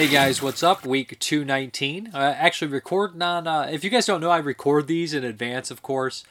Hey guys, what's up? Week 219. Uh, actually, recording on. Uh, if you guys don't know, I record these in advance, of course.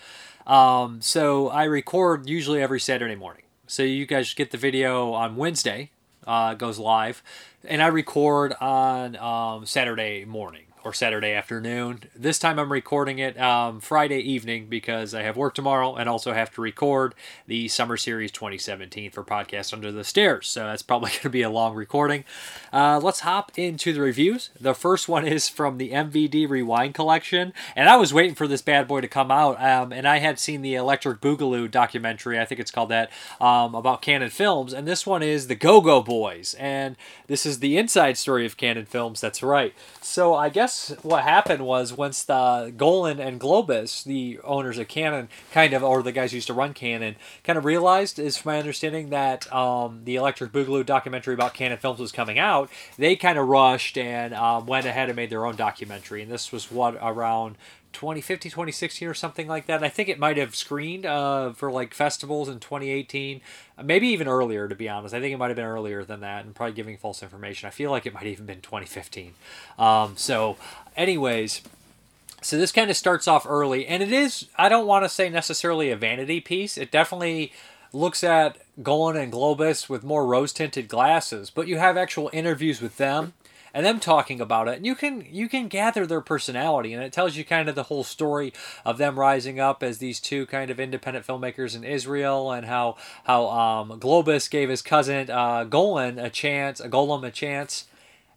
Um, so I record usually every Saturday morning. So you guys get the video on Wednesday, uh, goes live, and I record on um, Saturday morning or Saturday afternoon. This time I'm recording it um, Friday evening because I have work tomorrow and also have to record the Summer Series 2017 for Podcast Under the Stairs. So that's probably going to be a long recording. Uh, let's hop into the reviews. The first one is from the MVD Rewind Collection, and I was waiting for this bad boy to come out, um, and I had seen the Electric Boogaloo documentary, I think it's called that, um, about Cannon Films, and this one is the Go Go Boys, and this is the inside story of Cannon Films. That's right. So I guess guess what happened was once the Golan and Globus, the owners of Cannon, kind of, or the guys who used to run Cannon, kind of realized, is my understanding, that um, the Electric Boogaloo documentary about Cannon Films was coming out, they kind of rushed and um, went ahead and made their own documentary. And this was what around 2015 2016 or something like that. I think it might have screened uh, for like festivals in 2018 maybe even earlier to be honest. I think it might have been earlier than that and probably giving false information. I feel like it might even been 2015 um, so anyways so this kind of starts off early and it is i don't want to say necessarily a vanity piece. It definitely looks at Golan and Globus with more rose tinted glasses, but you have actual interviews with them and them talking about it. And you can you can gather their personality, and it tells you kind of the whole story of them rising up as these two kind of independent filmmakers in Israel, and how how um, Globus gave his cousin uh, Golan a chance, a Golem a chance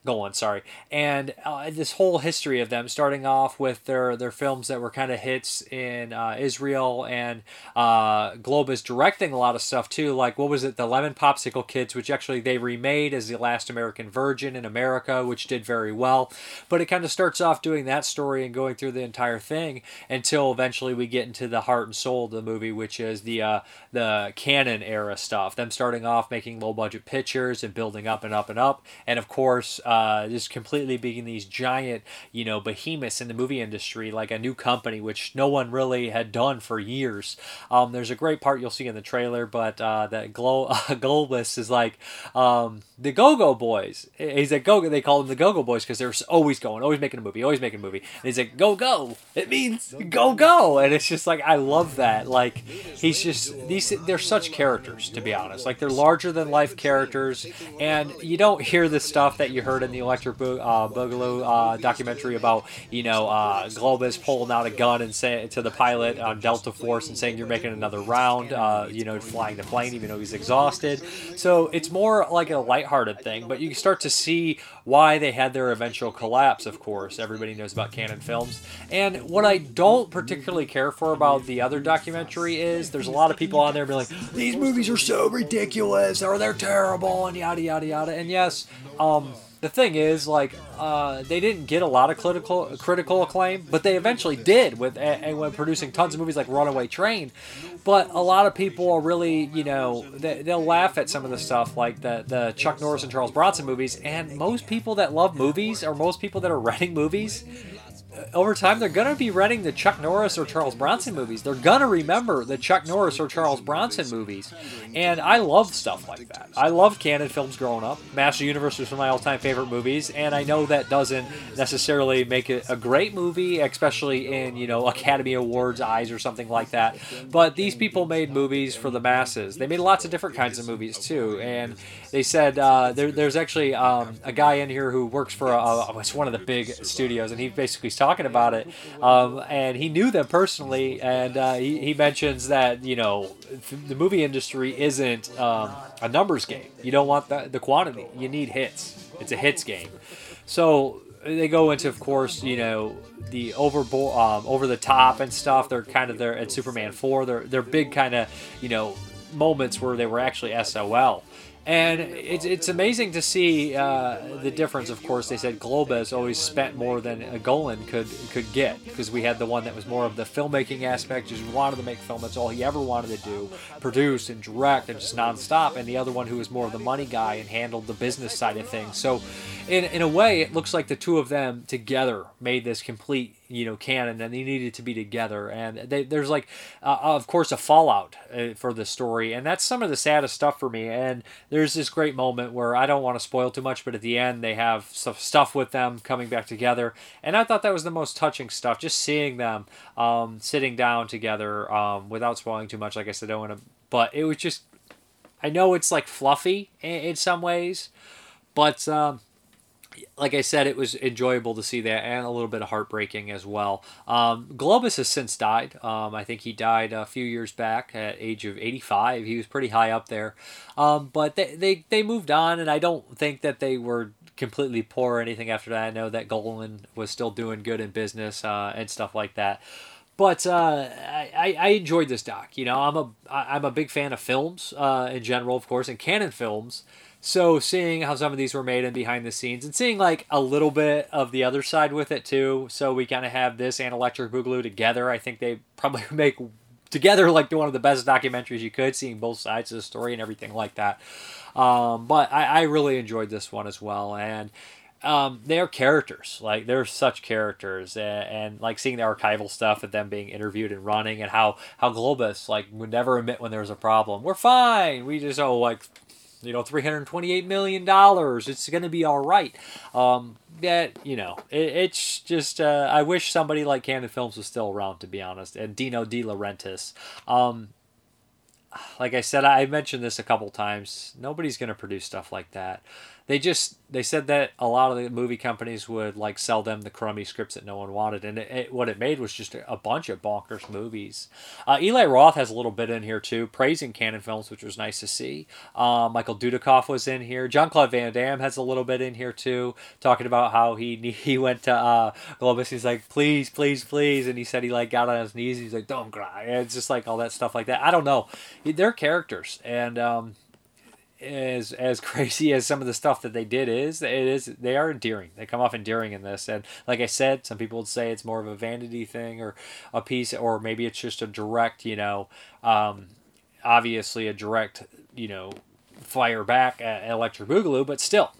Golan, sorry, and uh, this whole history of them, starting off with their their films that were kind of hits in uh, Israel, and uh, Globus directing a lot of stuff too. Like what was it, the Lemon Popsicle Kids, which actually they remade as the Last American Virgin in America, which did very well. But it kind of starts off doing that story and going through the entire thing until eventually we get into the heart and soul of the movie, which is the uh, the Cannon era stuff. Them starting off making low budget pictures and building up and up and up, and of course uh, just completely being these giant, you know, behemoths in the movie industry, like a new company, which no one really had done for years. Um, there's a great part you'll see in the trailer, but uh, that uh, Globus is like um, the Go Go Boys. He's like Go. They call them the Go Go Boys because they're always going, always making a movie, always making a movie. And he's like Go Go. It means Go Go, and it's just like I love that. Like he's just these. They're such characters, to be honest. Like they're larger than life characters, and you don't hear the stuff that you heard in the Electric Bo- uh, Boogaloo uh, documentary about you know uh, Globus pulling out a gun and saying to the pilot on Delta Force and saying you're making another round, uh, you know, flying the plane even though he's exhausted. So it's more like a lighthearted thing, but you start to see why they had their eventual collapse. Of course, everybody knows about Cannon Films, and what I don't particularly care for about the other documentary is there's a lot of people on there being like, these movies are so ridiculous or they're terrible and yada yada yada. And yes, um, the thing is, like, uh, they didn't get a lot of critical critical acclaim, but they eventually did with and when producing tons of movies like Runaway Train. But a lot of people are really, you know, they, they'll laugh at some of the stuff like the the Chuck Norris and Charles Bronson movies, and most people that love movies or most people that are renting movies over time they're going to be renting the Chuck Norris or Charles Bronson movies. They're going to remember the Chuck Norris or Charles Bronson movies. And I love stuff like that. I love Cannon films growing up. Master Universe was one of my all-time favorite movies, and I know that doesn't necessarily make it a great movie, especially in, you know, Academy Awards eyes or something like that. But these people made movies for the masses. They made lots of different kinds of movies too, and they said uh, there, there's actually um, a guy in here who works for a, it's one of the big studios, and he basically is talking about it, um, and he knew them personally, and uh, he, he mentions that you know the movie industry isn't um, a numbers game. You don't want the, the quantity. You need hits. It's a hits game. So they go into, of course, you know, the overboard, um, over the top and stuff. They're kind of there at Superman four. They're they're big kind of you know moments where they were actually SOL. And it's, it's amazing to see uh, the difference. Of course, they said Globus always spent more than a Golan could could get because we had the one that was more of the filmmaking aspect, just wanted to make film. That's all he ever wanted to do, produce and direct and just nonstop. And the other one who was more of the money guy and handled the business side of things. So, in in a way, it looks like the two of them together made this complete you know Cannon and they needed to be together. And they, there's like uh, of course a fallout uh, for the story. And that's some of the saddest stuff for me. And there's this great moment where i don't want to spoil too much but at the end they have stuff with them coming back together. And i thought that was the most touching stuff just seeing them um, sitting down together um, without spoiling too much like i said i don't want to but it was just i know it's like fluffy in, in some ways but um, like I said, it was enjoyable to see that and a little bit of heartbreaking as well. Um, Globus has since died. Um, I think he died a few years back at age of 85. He was pretty high up there. Um, but they, they, they moved on, and I don't think that they were completely poor or anything after that. I know that Golan was still doing good in business uh, and stuff like that. But uh, I, I enjoyed this doc. You know, I'm a I'm a big fan of films uh, in general, of course, and Cannon films. So seeing how some of these were made and behind the scenes, and seeing like a little bit of the other side with it too. So we kind of have this and Electric Boogaloo together. I think they probably make together like one of the best documentaries you could, seeing both sides of the story and everything like that. Um, but I, I really enjoyed this one as well, and um, they're characters. Like they're such characters, and, and, like seeing the archival stuff of them being interviewed and running, and how how Globus like would never admit when there was a problem. We're fine. We just oh like you know, three hundred twenty-eight million dollars. It's going to be all right. Um, that you know, it, it's just uh, I wish somebody like Cannon Films was still around, to be honest, and Dino De Laurentiis. Um, like I said, I mentioned this a couple times. Nobody's going to produce stuff like that they just they said that a lot of the movie companies would like sell them the crummy scripts that no one wanted, and it, it, what it made was just a, a bunch of bonkers movies. Uh, Eli Roth has a little bit in here too, praising Cannon films, which was nice to see. Uh, Michael Dudikoff was in here. Jean-Claude Van Damme has a little bit in here too, talking about how he he went to uh, Globus. He's like, please, please, please, and he said he like got on his knees. He's like, don't cry. And it's just like all that stuff like that. I don't know. They're characters, and um, as as crazy as some of the stuff that they did is, it is they are endearing. They come off endearing in this, and like I said, some people would say it's more of a vanity thing or a piece, or maybe it's just a direct, you know, um, obviously a direct, you know, fire back at Electric Boogaloo, but still.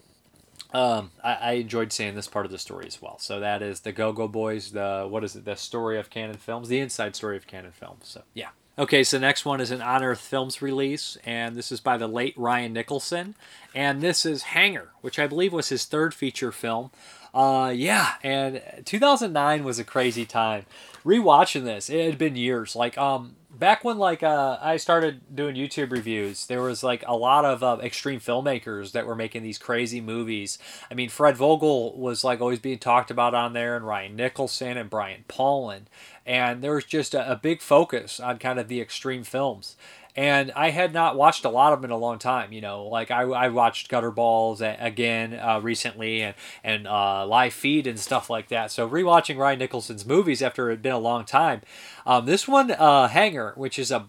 Um, I, I enjoyed seeing this part of the story as well. So that is the Go Go Boys, the what is it, the story of Cannon Films, the inside story of Cannon Films. So yeah. Okay, so the next one is an Unearthed Films release, and this is by the late Ryan Nicholson, and this is Hanger, which I believe was his third feature film. Uh, yeah, and 2009 was a crazy time. Rewatching this, it had been years. Like, um, back when like uh, I started doing YouTube reviews, there was like a lot of uh, extreme filmmakers that were making these crazy movies. I mean, Fred Vogel was like always being talked about on there, and Ryan Nicholson and Brian Paulin, and there was just a, a big focus on kind of the extreme films and I had not watched a lot of them in a long time. You know, like I, I watched Gutterballs again uh, recently and and uh, Live Feed and stuff like that. So rewatching Ryan Nicholson's movies after it had been a long time. Um, this one, uh, Hanger, which is a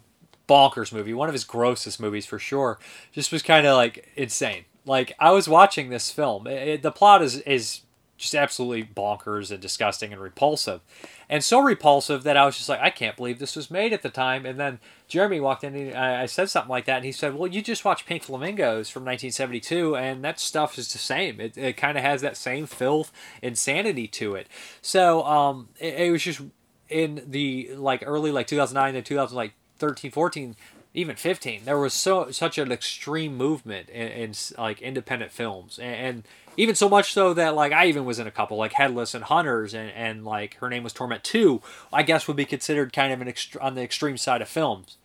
bonkers movie, one of his grossest movies for sure, just was kind of like insane. Like I was watching this film. It, the plot is is just absolutely bonkers and disgusting and repulsive. And so repulsive that I was just like, I can't believe this was made at the time. And then Jeremy walked in and I said something like that. And he said, Well, you just watched Pink Flamingos from 1972, and that stuff is the same. It, it kind of has that same filth, insanity to it. So um, it, it was just in the like early like 2009 and 2013, 14 even 15 there was so such an extreme movement in, in like independent films. And, and, even so much so that like i even was in a couple like headless and hunters and, and like her name was torment 2 i guess would be considered kind of an ext- on the extreme side of films.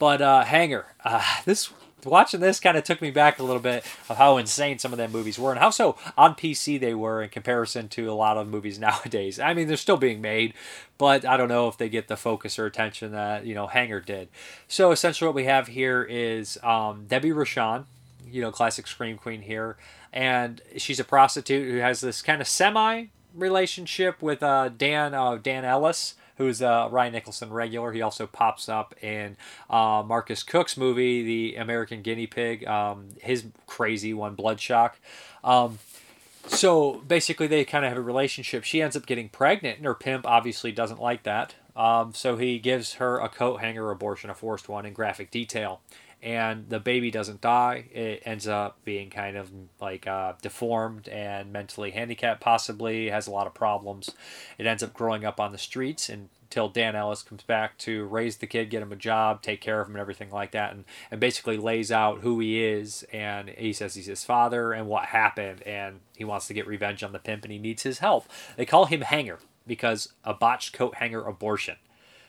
But uh hanger uh, this watching this kind of took me back a little bit of how insane some of them movies were and how so on PC they were in comparison to a lot of movies nowadays. I mean, they're still being made, but I don't know if they get the focus or attention that you know Hanger did. So essentially, what we have here is um, Debbie Rochon, you know, classic scream queen here, and she's a prostitute who has this kind of semi relationship with uh, Dan uh, Dan Ellis who's a Ryan Nicholson regular. He also pops up in uh, Marcus Koch's movie, The American Guinea Pig, um, his crazy one, Bloodshock. Um, so basically, they kind of have a relationship. She ends up getting pregnant, and her pimp obviously doesn't like that. Um, so he gives her a coat hanger abortion, a forced one, in graphic detail. And the baby doesn't die. It ends up being kind of like uh, deformed and mentally handicapped, possibly has a lot of problems. It ends up growing up on the streets until Dan Ellis comes back to raise the kid, get him a job, take care of him, and everything like that, and, and basically lays out who he is. And he says he's his father and what happened, and he wants to get revenge on the pimp and he needs his help. They call him Hanger because a botched coat hanger abortion.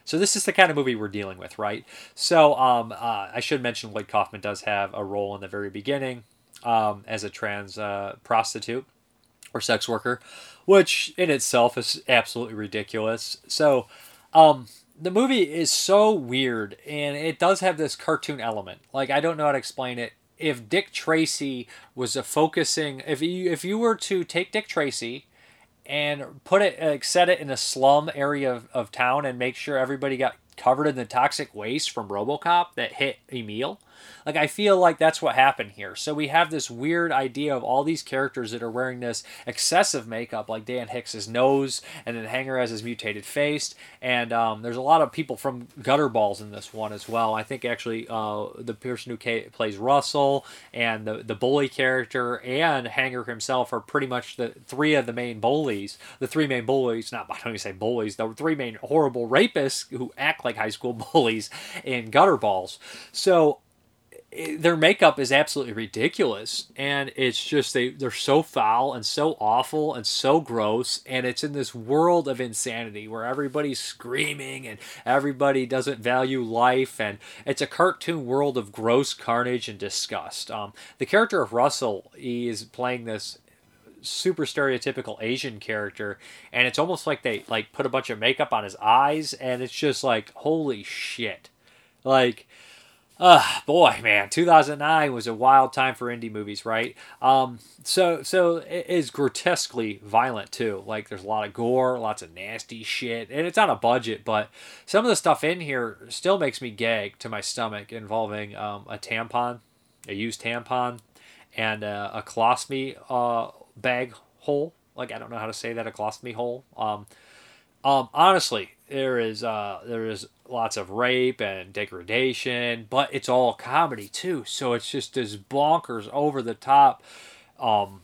So this is the kind of movie we're dealing with, right? So um, uh, I should mention Lloyd Kaufman does have a role in the very beginning um, as a trans uh, prostitute or sex worker, which in itself is absolutely ridiculous. So um, the movie is so weird, and it does have this cartoon element. Like I don't know how to explain it. If Dick Tracy was a focusing, if you if you were to take Dick Tracy and put it like set it in a slum area of, of town and make sure everybody got covered in the toxic waste from RoboCop that hit Emil like I feel like that's what happened here. So we have this weird idea of all these characters that are wearing this excessive makeup, like Dan Hicks's nose, and then Hanger has his mutated face, and um, there's a lot of people from Gutterballs in this one as well. I think actually uh, the person who plays Russell and the the bully character and Hanger himself are pretty much the three of the main bullies. The three main bullies, not I don't even say bullies, the three main horrible rapists who act like high school bullies in Gutterballs. So their makeup is absolutely ridiculous and it's just they they're so foul and so awful and so gross and it's in this world of insanity where everybody's screaming and everybody doesn't value life and it's a cartoon world of gross carnage and disgust. Um, the character of russell he is playing this super stereotypical asian character and it's almost like they like put a bunch of makeup on his eyes and it's just like holy shit. Like uh, boy, man, 2009 was a wild time for indie movies, right? Um, so, so it is grotesquely violent too. Like, there's a lot of gore, lots of nasty shit, and it's on a budget. But some of the stuff in here still makes me gag to my stomach, involving um, a tampon, a used tampon, and uh, a colostomy uh, bag hole. Like, I don't know how to say that, a colostomy hole. Um, um, honestly, there is uh, there is lots of rape and degradation, but it's all comedy too. So it's just this bonkers, over the top, um,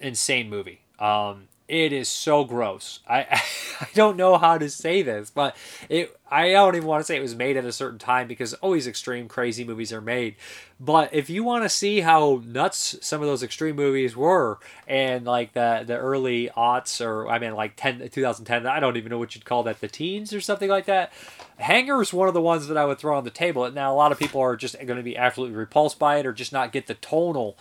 insane movie. Um, it is so gross. I I don't know how to say this, but it I don't even want to say it was made at a certain time because always extreme crazy movies are made. But if you want to see how nuts some of those extreme movies were and like the the early aughts or I mean like 10 2010 I don't even know what you'd call that the teens or something like that. Hanger is one of the ones that I would throw on the table. Now a lot of people are just going to be absolutely repulsed by it or just not get the tonal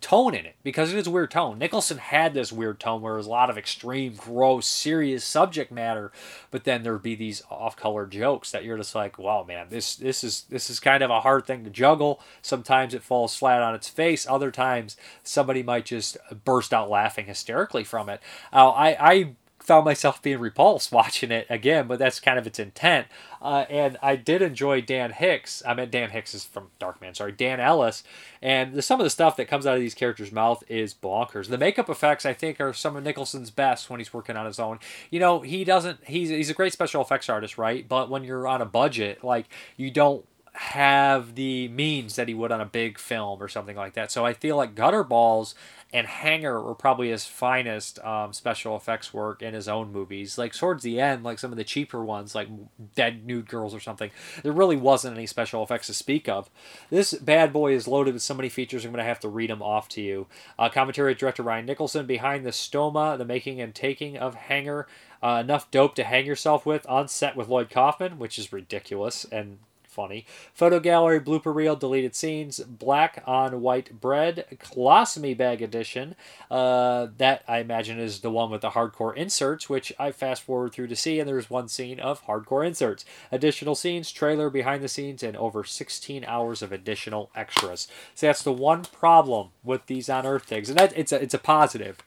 tone in it because it is a weird tone. Nicholson had this weird tone where was a lot of extreme, gross, serious subject matter, but then there'd be these off-color jokes that you're just like, wow, man, this this is this is kind of a hard thing to juggle. Sometimes it falls flat on its face. Other times somebody might just burst out laughing hysterically from it. Uh, I I found myself being repulsed watching it again, but that's kind of its intent. Uh, and I did enjoy Dan Hicks. I meant Dan Hicks is from Darkman, sorry, Dan Ellis. And the, some of the stuff that comes out of these characters' mouth is bonkers. The makeup effects, I think, are some of Nicholson's best when he's working on his own. You know, he doesn't, he's, he's a great special effects artist, right? But when you're on a budget, like, you don't have the means that he would on a big film or something like that. So I feel like Gutterballs and Hanger were probably his finest um, special effects work in his own movies. Like towards the end, like some of the cheaper ones, like Dead Nude Girls or something, there really wasn't any special effects to speak of. This bad boy is loaded with so many features. I'm going to have to read them off to you. Uh, commentary director Ryan Nicholson behind the stoma, the making and taking of Hanger. Uh, enough dope to hang yourself with on set with Lloyd Kaufman, which is ridiculous and funny. Photo gallery, blooper reel, deleted scenes, black on white bread, colostomy bag edition. Uh, that I imagine is the one with the hardcore inserts, which I fast forward through to see, and there's one scene of hardcore inserts. Additional scenes, trailer, behind the scenes, and over 16 hours of additional extras. So that's the one problem with these Unearthed things, and that it's a, it's a positive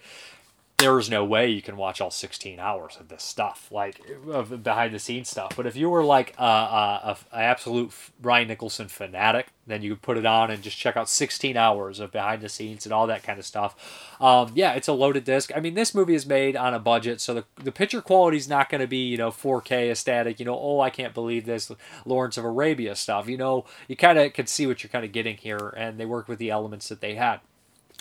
there's no way you can watch all 16 hours of this stuff, like of behind the scenes stuff. But if you were like a, a, a, absolute Ryan Nicholson fanatic, then you could put it on and just check out 16 hours of behind the scenes and all that kind of stuff. Um, yeah, it's a loaded disc. I mean, this movie is made on a budget, so the, the picture quality is not going to be, you know, 4K aesthetic, you know, oh, I can't believe this Lawrence of Arabia stuff. You know, you kind of can see what you're kind of getting here, and they work with the elements that they had.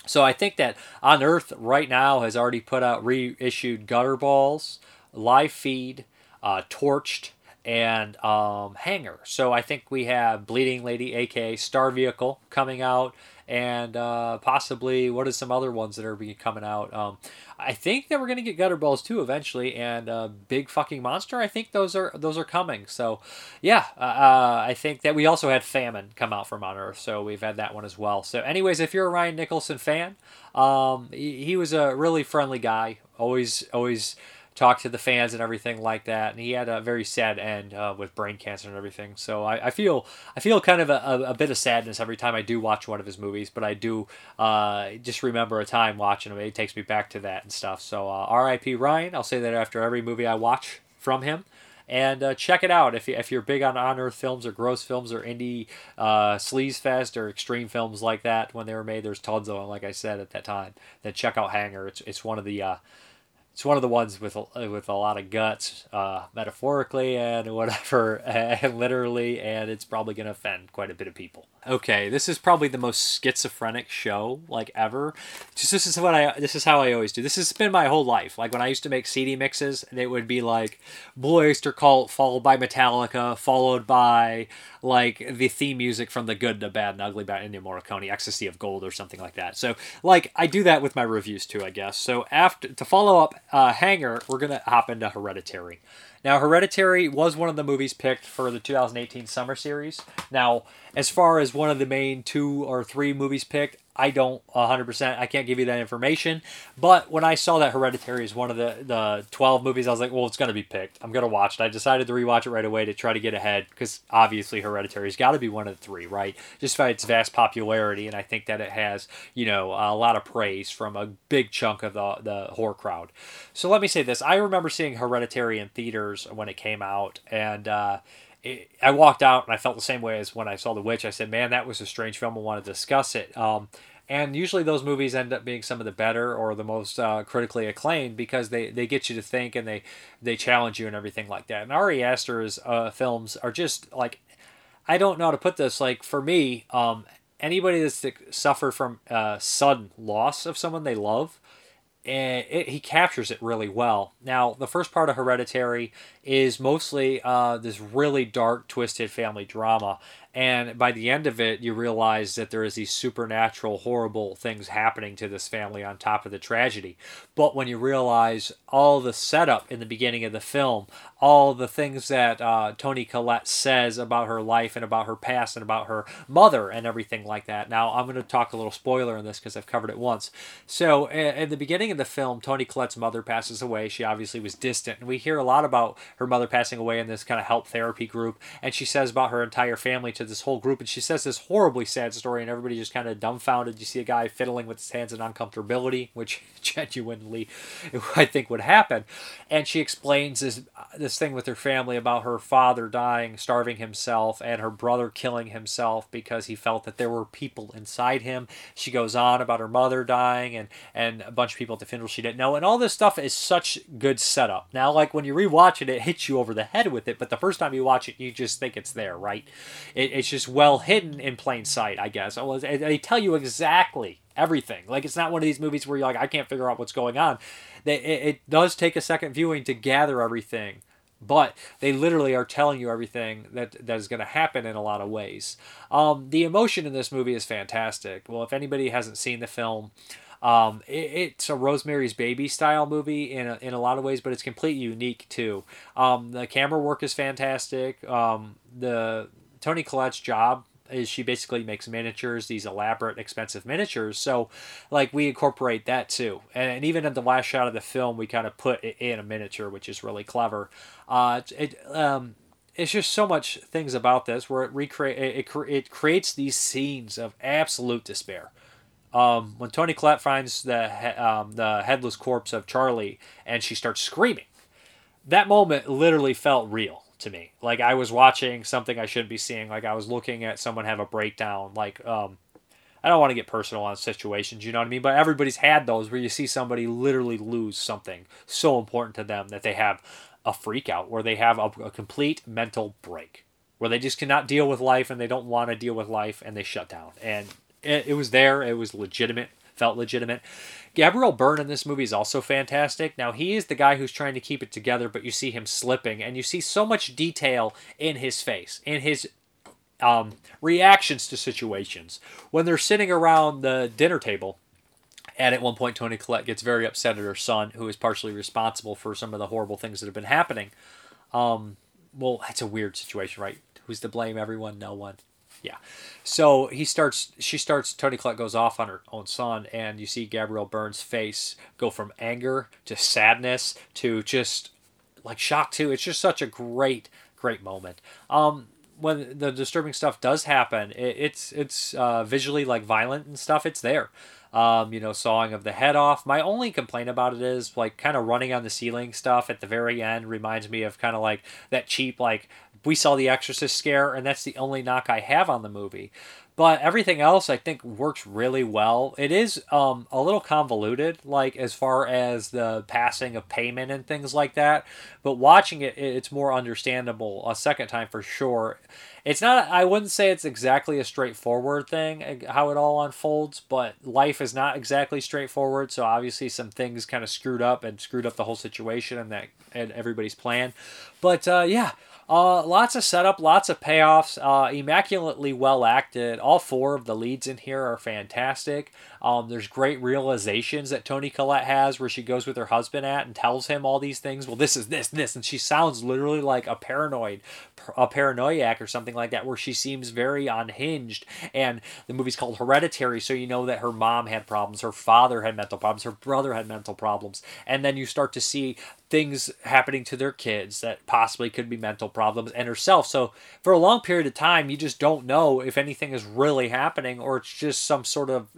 So I think that Unearthed right now has already put out reissued Gutter Balls, Live Feed, uh, Torched, and um, Hanger. So I think we have Bleeding Lady, aka Star Vehicle, coming out, and uh, possibly what are some other ones that are be coming out? Um, I think that we're gonna get gutter balls too eventually, and uh, big fucking monster. I think those are those are coming. So, yeah, uh, uh, I think that we also had famine come out from Unearthed, so we've had that one as well. So, anyways, if you're a Ryan Nicholson fan, um, he, he was a really friendly guy. Always, always talk to the fans and everything like that. And he had a very sad end uh, with brain cancer and everything. So I, I feel I feel kind of a, a, bit of sadness every time I do watch one of his movies. But I do uh, just remember a time watching him. It takes me back to that and stuff. So uh, R.I.P. Ryan. I'll say that after every movie I watch from him. And uh, check it out if, you, if you're big on Unearthed films or gross films or indie uh, sleaze fest or extreme films like that when they were made. There's tons of them, like I said at that time. Then check out Hanger. It's it's one of the uh, it's one of the ones with a, with a lot of guts, uh, metaphorically and whatever, and literally, and it's probably going to offend quite a bit of people. Okay, this is probably the most schizophrenic show like ever. Just this is what I this is how I always do. This has been my whole life. Like when I used to make CD mixes, it would be like Blue Oyster Cult followed by Metallica, followed by like the theme music from The Good, the Bad, and Ugly by Ennio Morricone, Ecstasy of Gold, or something like that. So like I do that with my reviews too, I guess. So after to follow up uh, Hanger, we're gonna hop into Hereditary. Now, Hereditary was one of the movies picked for the 2018 summer series. Now, as far as one of the main two or three movies picked, I don't 100%. I can't give you that information. But when I saw that Hereditary is one of the, the 12 movies, I was like, well, it's going to be picked. I'm going to watch it. I decided to rewatch it right away to try to get ahead because obviously Hereditary's got to be one of the three, right? Just by its vast popularity. And I think that it has, you know, a lot of praise from a big chunk of the, the horror crowd. So let me say this I remember seeing Hereditary in theaters when it came out. And, uh, it, I walked out and I felt the same way as when I saw The Witch. I said, "Man, that was a strange film. I want to discuss it." Um, and usually those movies end up being some of the better or the most uh, critically acclaimed because they, they get you to think and they they challenge you and everything like that. And Ari Aster's uh, films are just like I don't know how to put this. Like for me, um, anybody that's suffered from uh, sudden loss of someone they love and it, he captures it really well. Now, the first part of Hereditary is mostly uh, this really dark, twisted family drama, and by the end of it you realize that there is these supernatural horrible things happening to this family on top of the tragedy. But when you realize all the setup in the beginning of the film all the things that uh, toni collette says about her life and about her past and about her mother and everything like that. Now i'm going to talk a little spoiler in this because i've covered it once. So in the beginning of the film Toni collette's mother passes away. She obviously was distant and we hear a lot about her mother passing away in this kind of help therapy group and she says about her entire family to this whole group, and she says this horribly sad story, and everybody just kind of dumbfounded. You see a guy fiddling with his hands in uncomfortability, which genuinely I think would happen. And she explains this this thing with her family about her father dying, starving himself, and her brother killing himself because he felt that there were people inside him. She goes on about her mother dying and and a bunch of people at the funeral she didn't know, and all this stuff is such good setup. Now, like when you rewatch it, it hits you over the head with it, but the first time you watch it, you just think it's there, right? It, it's just well hidden in plain sight, I guess. They tell you exactly everything. Like it's not one of these movies where you're like, I can't figure out what's going on. They, it, it does take a second viewing to gather everything, but they literally are telling you everything that that is going to happen in a lot of ways. Um, the emotion in this movie is fantastic. Well, if anybody hasn't seen the film. Um, it, it's a Rosemary's Baby style movie in a, in a lot of ways, but it's completely unique too. Um, the camera work is fantastic. Um, the Toni Collette's job is she basically makes miniatures, these elaborate, expensive miniatures. So, like, we incorporate that too. And, and even in the last shot of the film, we kind of put it in a miniature, which is really clever. Uh, it, um, it's just so much things about this where it recreate it, it, it creates these scenes of absolute despair um, when Toni Collette finds the he- um, the headless corpse of Charlie and she starts screaming, that moment literally felt real to me. Like I was watching something I shouldn't be seeing. Like I was looking at someone have a breakdown. Like um, I don't want to get personal on situations, you know what I mean? But everybody's had those where you see somebody literally lose something so important to them that they have a freak out, where they have a, a complete mental break, where they just cannot deal with life and they don't want to deal with life and they shut down. And it, it was there. It was legitimate. Felt legitimate. Gabriel Byrne in this movie is also fantastic. Now he is the guy who's trying to keep it together, but you see him slipping, and you see so much detail in his face, in his um, reactions to situations when they're sitting around the dinner table. And at one point, Toni Collette gets very upset at her son, who is partially responsible for some of the horrible things that have been happening. Um, well, it's a weird situation, right? Who's to blame? Everyone? No one. Yeah. So he starts, she starts, Toni Collette goes off on her own son, and you see Gabriel Byrne's face go from anger to sadness to just like shock, too. It's just such a great, great moment. Um, when the disturbing stuff does happen, it, it's it's uh, visually like violent and stuff. It's there. Um, you know, sawing of the head off. My only complaint about it is like kind of running on the ceiling stuff at the very end reminds me of kind of like that cheap like we saw the Exorcist scare, and that's the only knock I have on the movie. But everything else I think works really well. It is um, a little convoluted, like as far as the passing of payment and things like that. But watching it, it's more understandable a second time for sure. It's not, I wouldn't say it's exactly a straightforward thing, how it all unfolds, but life is not exactly straightforward. So obviously, some things kind of screwed up and screwed up the whole situation and that and everybody's plan. But uh, yeah, uh, lots of setup, lots of payoffs, uh, immaculately well acted. All four of the leads in here are fantastic. Um, there's great realizations that Toni Collette has where she goes with her husband at and tells him all these things. Well, this is this, this, and she sounds literally like a paranoid, a paranoiac or something like that, where she seems very unhinged. And the movie's called Hereditary, so you know that her mom had problems, her father had mental problems, her brother had mental problems, and then you start to see things happening to their kids that possibly could be mental problems and herself. So for a long period of time, you just don't know if anything is really happening or it's just some sort of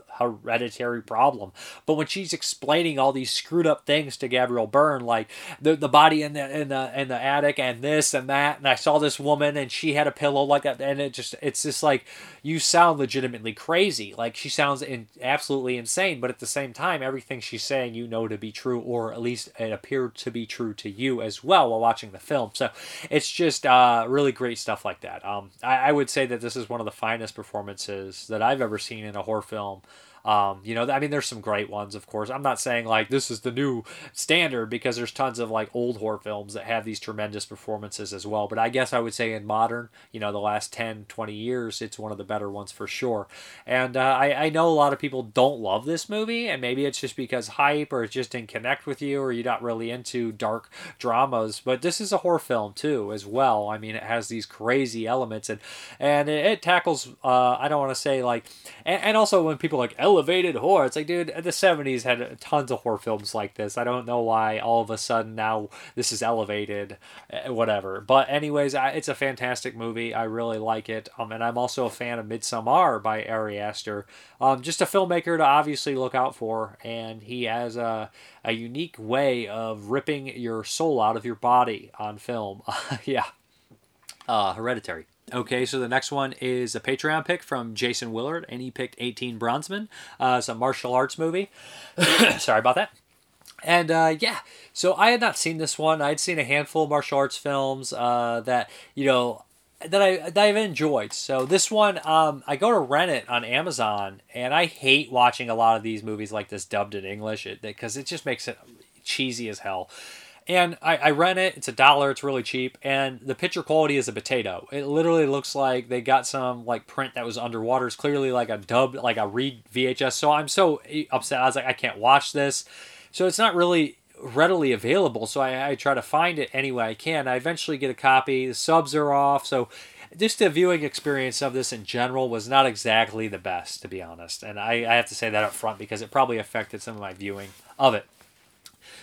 hereditary problem. But when she's explaining all these screwed up things to Gabriel Byrne, like the the body in the in the in the attic and this and that, and I saw this woman and she had a pillow like that, and it just it's just like you sound legitimately crazy. Like she sounds in, absolutely insane, but at the same time, everything she's saying you know to be true, or at least it appeared to be true to you as well while watching the film. So it's just uh, really great stuff like that. Um, I, I would say that this is one of the finest performances that I've ever seen in a horror film. Um, you know, I mean, there's some great ones, of course. I'm not saying like this is the new standard because there's tons of like old horror films that have these tremendous performances as well. But I guess I would say in modern, you know, the last 10, 20 years, it's one of the better ones for sure. And uh, I, I know a lot of people don't love this movie, and maybe it's just because hype or it just didn't connect with you or you're not really into dark dramas. But this is a horror film too, as well. I mean, it has these crazy elements and and it, it tackles. Uh, I don't want to say like, and, and also when people like elevated horror. It's like, dude, the 70s had tons of horror films like this. I don't know why all of a sudden now this is elevated, eh, whatever. But, anyways, I, it's a fantastic movie. I really like it. Um, and I'm also a fan of Midsommar by Ari Aster. Um, just a filmmaker to obviously look out for. And he has a, a unique way of ripping your soul out of your body on film. yeah. Uh, hereditary. Okay, so the next one is a Patreon pick from Jason Willard, and he picked 18 Bronzemen. Uh, it's a martial arts movie. Sorry about that. And uh, yeah, so I had not seen this one. I'd seen a handful of martial arts films uh, that, you know, that I that I've enjoyed. So this one, um, I go to rent it on Amazon, and I hate watching a lot of these movies like this dubbed in English because it, it just makes it cheesy as hell. And I, I rent it. It's a dollar. It's really cheap. And the picture quality is a potato. It literally looks like they got some like print that was underwater. It's clearly like a dub, like a read VHS. So I'm so upset. I was like, I can't watch this. So it's not really readily available. So I, I try to find it any way I can. I eventually get a copy. The subs are off. So just the viewing experience of this in general was not exactly the best, to be honest. And I, I have to say that up front because it probably affected some of my viewing of it.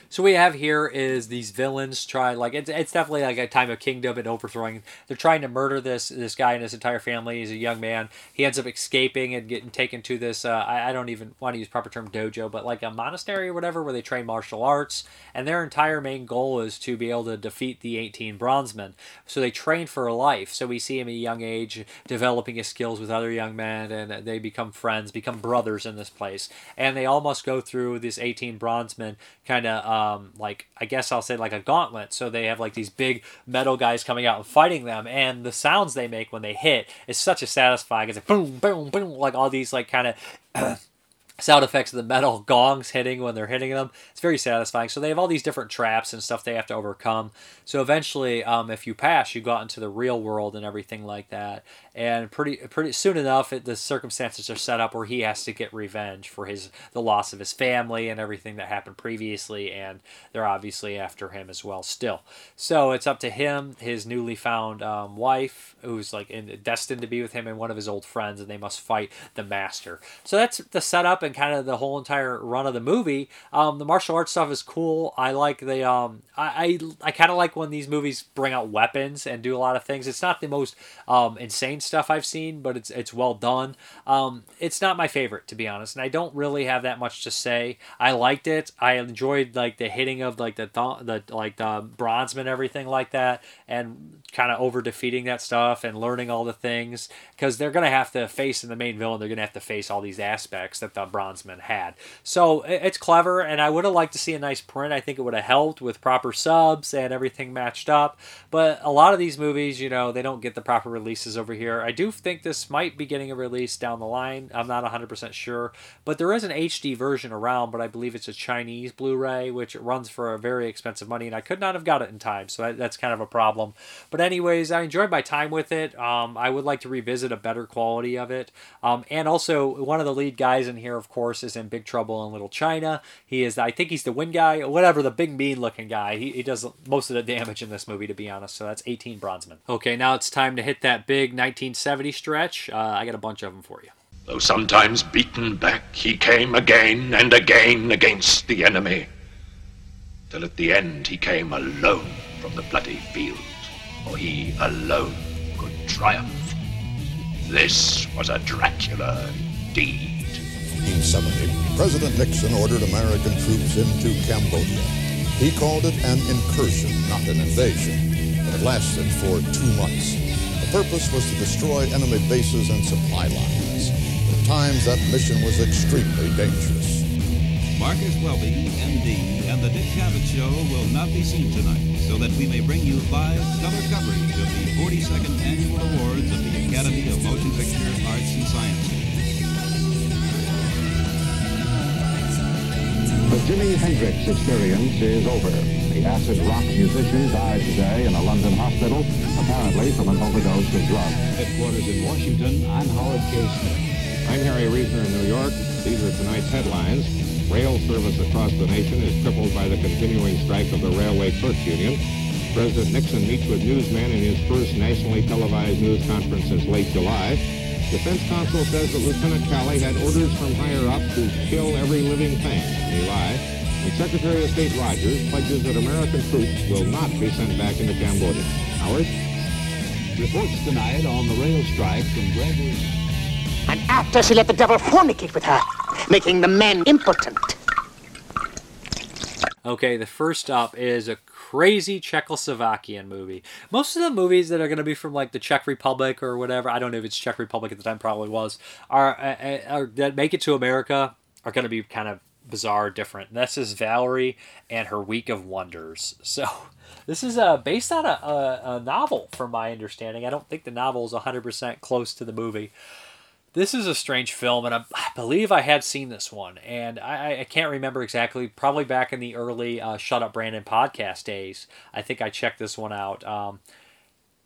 So we have here is these villains try like it's, it's definitely like a time of kingdom and overthrowing. They're trying to murder this this guy and his entire family. He's a young man. He ends up escaping and getting taken to this. Uh, I, I don't even want to use proper term dojo, but like a monastery or whatever where they train martial arts. And their entire main goal is to be able to defeat the 18 bronzemen. So they train for life. So we see him at a young age developing his skills with other young men, and they become friends, become brothers in this place. And they all must go through this 18 bronzemen kind of um, like I guess I'll say like a gauntlet. So they have like these big metal guys coming out and fighting them, and the sounds they make when they hit is such a satisfying. It's like boom, boom, boom, like all these like kind of sound effects of the metal gongs hitting when they're hitting them. It's very satisfying. So they have all these different traps and stuff they have to overcome. So eventually, um, if you pass, you go out into the real world and everything like that. And pretty pretty soon enough, it, the circumstances are set up where he has to get revenge for his the loss of his family and everything that happened previously. And they're obviously after him as well still. So it's up to him, his newly found um, wife, who's like in, destined to be with him, and one of his old friends, and they must fight the master. So that's the setup and kind of the whole entire run of the movie. Um, the martial arts stuff is cool. I like the um, I I, I kind of like when these movies bring out weapons and do a lot of things. It's not the most um, insane stuff I've seen, but it's it's well done. Um, it's not my favorite to be honest, and I don't really have that much to say. I liked it. I enjoyed like the hitting of like the th- the like the bronzeman everything like that, and kind of over defeating that stuff and learning all the things because they're gonna have to face in the main villain. They're gonna have to face all these aspects that the Bronzeman had. So it's clever, and I would have liked to see a nice print. I think it would have helped with proper subs and everything matched up. But a lot of these movies, you know, they don't get the proper releases over here. I do think this might be getting a release down the line. I'm not 100% sure, but there is an HD version around, but I believe it's a Chinese Blu-ray, which runs for a very expensive money, and I could not have got it in time, so that, that's kind of a problem. But anyways, I enjoyed my time with it. Um, I would like to revisit a better quality of it, um, and also one of the lead guys in here, of course, is in Big Trouble in Little China. He is, I think he's the wind guy, whatever, the big mean looking guy. He, he does most of the damage in this movie, to be honest. So that's 18 Bronzeman. Okay, now it's time to hit that big 1970 stretch. Uh, I got a bunch of them for you. Though sometimes beaten back, he came again and again against the enemy. Till at the end he came alone from the bloody field, for he alone could triumph. This was a Dracula indeed. 1970, President Nixon ordered American troops into Cambodia. He called it an incursion, not an invasion, but it lasted for two months. The purpose was to destroy enemy bases and supply lines. At times, that mission was extremely dangerous. Marcus Welby, MD, and the Dick Cavett Show will not be seen tonight, so that we may bring you live color coverage of the 42nd Annual Awards of the Academy of Motion Picture Arts and Sciences. Jimi Hendrix experience is over. The acid rock musician died today in a London hospital, apparently from an overdose of drugs. Headquarters in Washington, I'm Howard K. Smith. I'm Harry Reasoner in New York. These are tonight's headlines. Rail service across the nation is crippled by the continuing strike of the Railway Clerks Union. President Nixon meets with newsmen in his first nationally televised news conference since late July. Defense counsel says that Lieutenant Calley had orders from higher up to kill every living thing. They lie. And Secretary of State Rogers pledges that American troops will not be sent back into Cambodia. Howard? Reports tonight on the rail strike from Gregory. And after she let the devil fornicate with her, making the men impotent. Okay, the first up is a crazy Czechoslovakian movie. Most of the movies that are going to be from like the Czech Republic or whatever, I don't know if it's Czech Republic at the time, probably was, are, are, are that make it to America are going to be kind of bizarre, different. This is Valerie and her Week of Wonders. So this is uh, based on a, a, a novel, from my understanding. I don't think the novel is 100% close to the movie. This is a strange film, and I, I believe I had seen this one, and I, I, can't remember exactly. Probably back in the early uh, "Shut Up, Brandon" podcast days. I think I checked this one out. Um,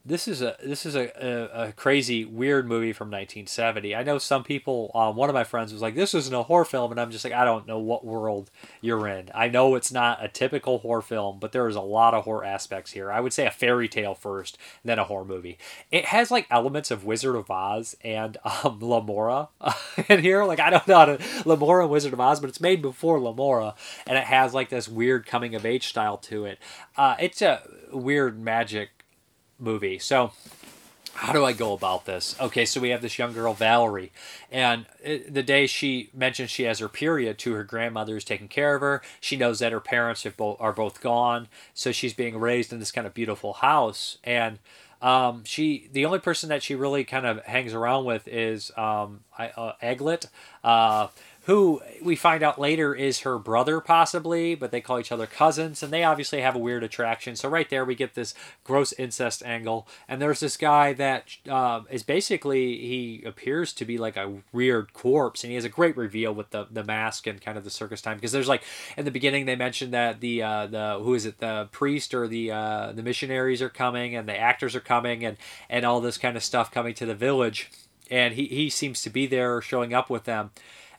this is a this is a, a, a, crazy weird movie from 1970 i know some people um, one of my friends was like this isn't a horror film and i'm just like i don't know what world you're in. I know it's not a typical horror film but there is a lot of horror aspects here. I would say a fairy tale first then a horror movie. It has like elements of wizard of oz and um, Lemora in here. Like i don't know how to Lemora and wizard of oz but it's made before Lemora and it has like this weird coming of age style to it. Uh, it's a weird magic movie. So, how do I go about this? Okay, so we have this young girl, Valerie, and the day she mentions she has her period to her grandmother who's taking care of her, she knows that her parents have both, are both gone, so she's being raised in this kind of beautiful house. And um, she, the only person that she really kind of hangs around with is um, uh, Eaglet. Uh, who we find out later is her brother, possibly, but they call each other cousins, and they obviously have a weird attraction. So, right there, we get this gross incest angle. And there's this guy that uh, is basically, he appears to be like a weird corpse, and he has a great reveal with the, the mask and kind of the circus time. Because there's like, in the beginning, they mentioned that the, uh, the who is it, the priest or the, uh, the missionaries are coming, and the actors are coming, and, and all this kind of stuff coming to the village. And he, he seems to be there showing up with them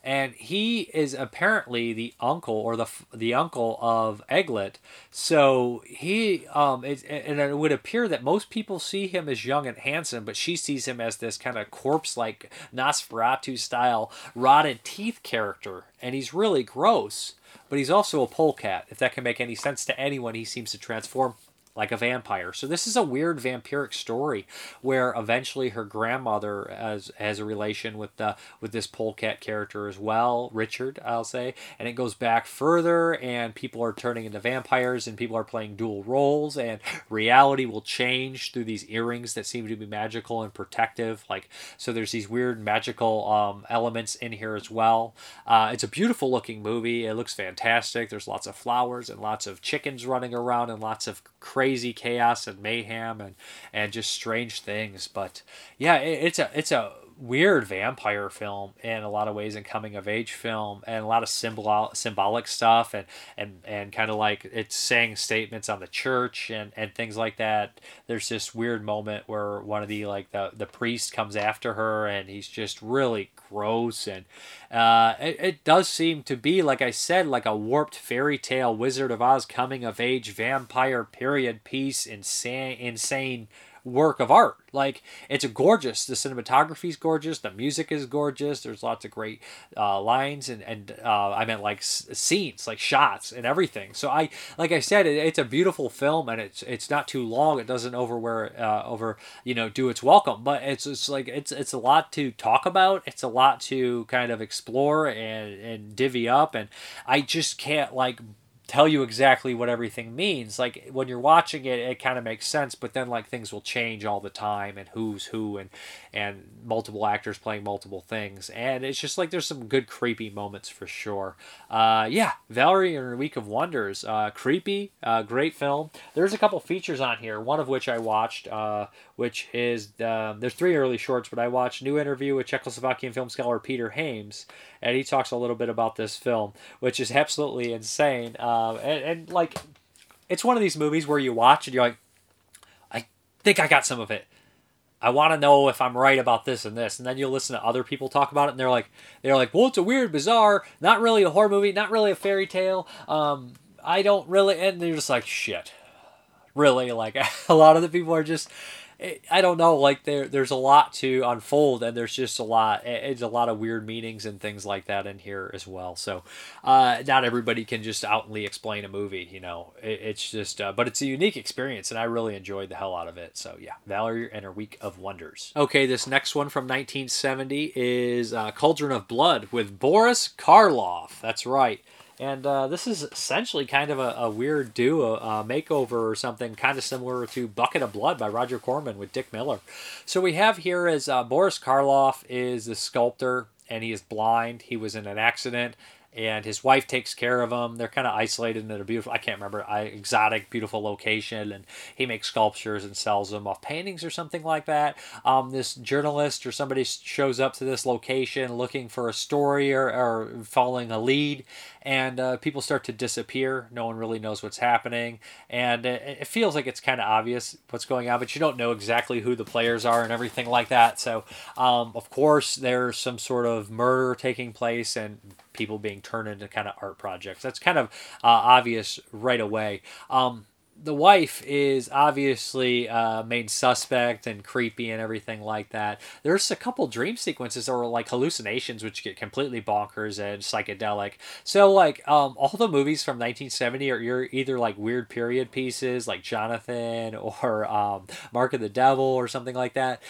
and he is apparently the uncle or the the uncle of Eaglet. So he um and it would appear that most people see him as young and handsome, but she sees him as this kind of corpse like Nosferatu style rotted teeth character, and he's really gross. But he's also a polecat. If that can make any sense to anyone, he seems to transform like a vampire. So this is a weird vampiric story where eventually her grandmother has has a relation with the with this polecat character as well, Richard, I'll say, and it goes back further and people are turning into vampires and people are playing dual roles and reality will change through these earrings that seem to be magical and protective like so there's these weird magical um, elements in here as well. Uh, it's a beautiful looking movie. It looks fantastic. There's lots of flowers and lots of chickens running around and lots of crazy chaos and mayhem and and just strange things. But yeah, it, it's a it's a weird vampire film in a lot of ways and coming of age film and a lot of symbol symbolic stuff and and and kind of like it's saying statements on the church and and things like that. There's this weird moment where one of the like the the priest comes after her and he's just really gross and uh, it, it does seem to be like i said like a warped fairy tale wizard of oz coming of age vampire period piece insane insane work of art. Like it's gorgeous. The cinematography is gorgeous. The music is gorgeous. There's lots of great uh, lines and and uh, I meant like s- scenes, like shots and everything. So I like I said, it, it's a beautiful film and it's it's not too long. It doesn't overwear uh, over you know do its welcome, but it's it's like it's it's a lot to talk about. It's a lot to kind of explore and and divvy up, and I just can't like tell you exactly what everything means. Like when you're watching it, it kind of makes sense, but then like things will change all the time and who's who and and multiple actors playing multiple things, and it's just like there's some good creepy moments for sure. Uh, yeah, Valerie and her Week of Wonders, uh, creepy, uh, great film. There's a couple features on here, one of which I watched, uh, which is um, there's three early shorts, but I watched new interview with Czechoslovakian film scholar Peter Hames, and he talks a little bit about this film, which is absolutely insane. Um, and, and like, it's one of these movies where you watch and you're like, I think I got some of it. I want to know if I'm right about this and this, and then you'll listen to other people talk about it, and they're like, they're like, well, it's a weird, bizarre, not really a horror movie, not really a fairy tale. Um, I don't really, and they're just like, shit, really. Like a lot of the people are just, I don't know. Like there, there's a lot to unfold, and there's just a lot. It's a lot of weird meanings and things like that in here as well. So, uh, not everybody can just outly explain a movie. You know, it, it's just, uh, but it's a unique experience, and I really enjoyed the hell out of it. So yeah, Valerie and her Week of Wonders. Okay, this next one from 1970 is uh, Cauldron of Blood with Boris Karloff. That's right. And uh, this is essentially kind of a, a weird do, a makeover or something kind of similar to Bucket of Blood by Roger Corman with Dick Miller. So we have here is uh, Boris Karloff is the sculptor and he is blind. He was in an accident and his wife takes care of him. They're kind of isolated in a beautiful, I can't remember, exotic, beautiful location, and he makes sculptures and sells them off paintings or something like that. Um, this journalist or somebody shows up to this location looking for a story or, or following a lead, and uh, people start to disappear. No one really knows what's happening, and it, it feels like it's kind of obvious what's going on, but you don't know exactly who the players are and everything like that. So, um, of course, there's some sort of murder taking place, and people being turned into kind of art projects. That's kind of uh, obvious right away. Um, the wife is obviously uh, made suspect and creepy and everything like that. There's a couple dream sequences or like hallucinations which get completely bonkers and psychedelic. So like um, all the movies from 1970 are either like weird period pieces like Jonathan or um, Mark of the Devil or something like that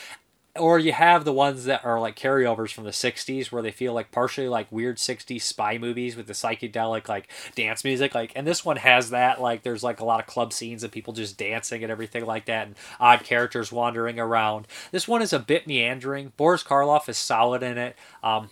or you have the ones that are like carryovers from the 60s where they feel like partially like weird 60s spy movies with the psychedelic like dance music like and this one has that like there's like a lot of club scenes and people just dancing and everything like that and odd characters wandering around this one is a bit meandering boris karloff is solid in it um,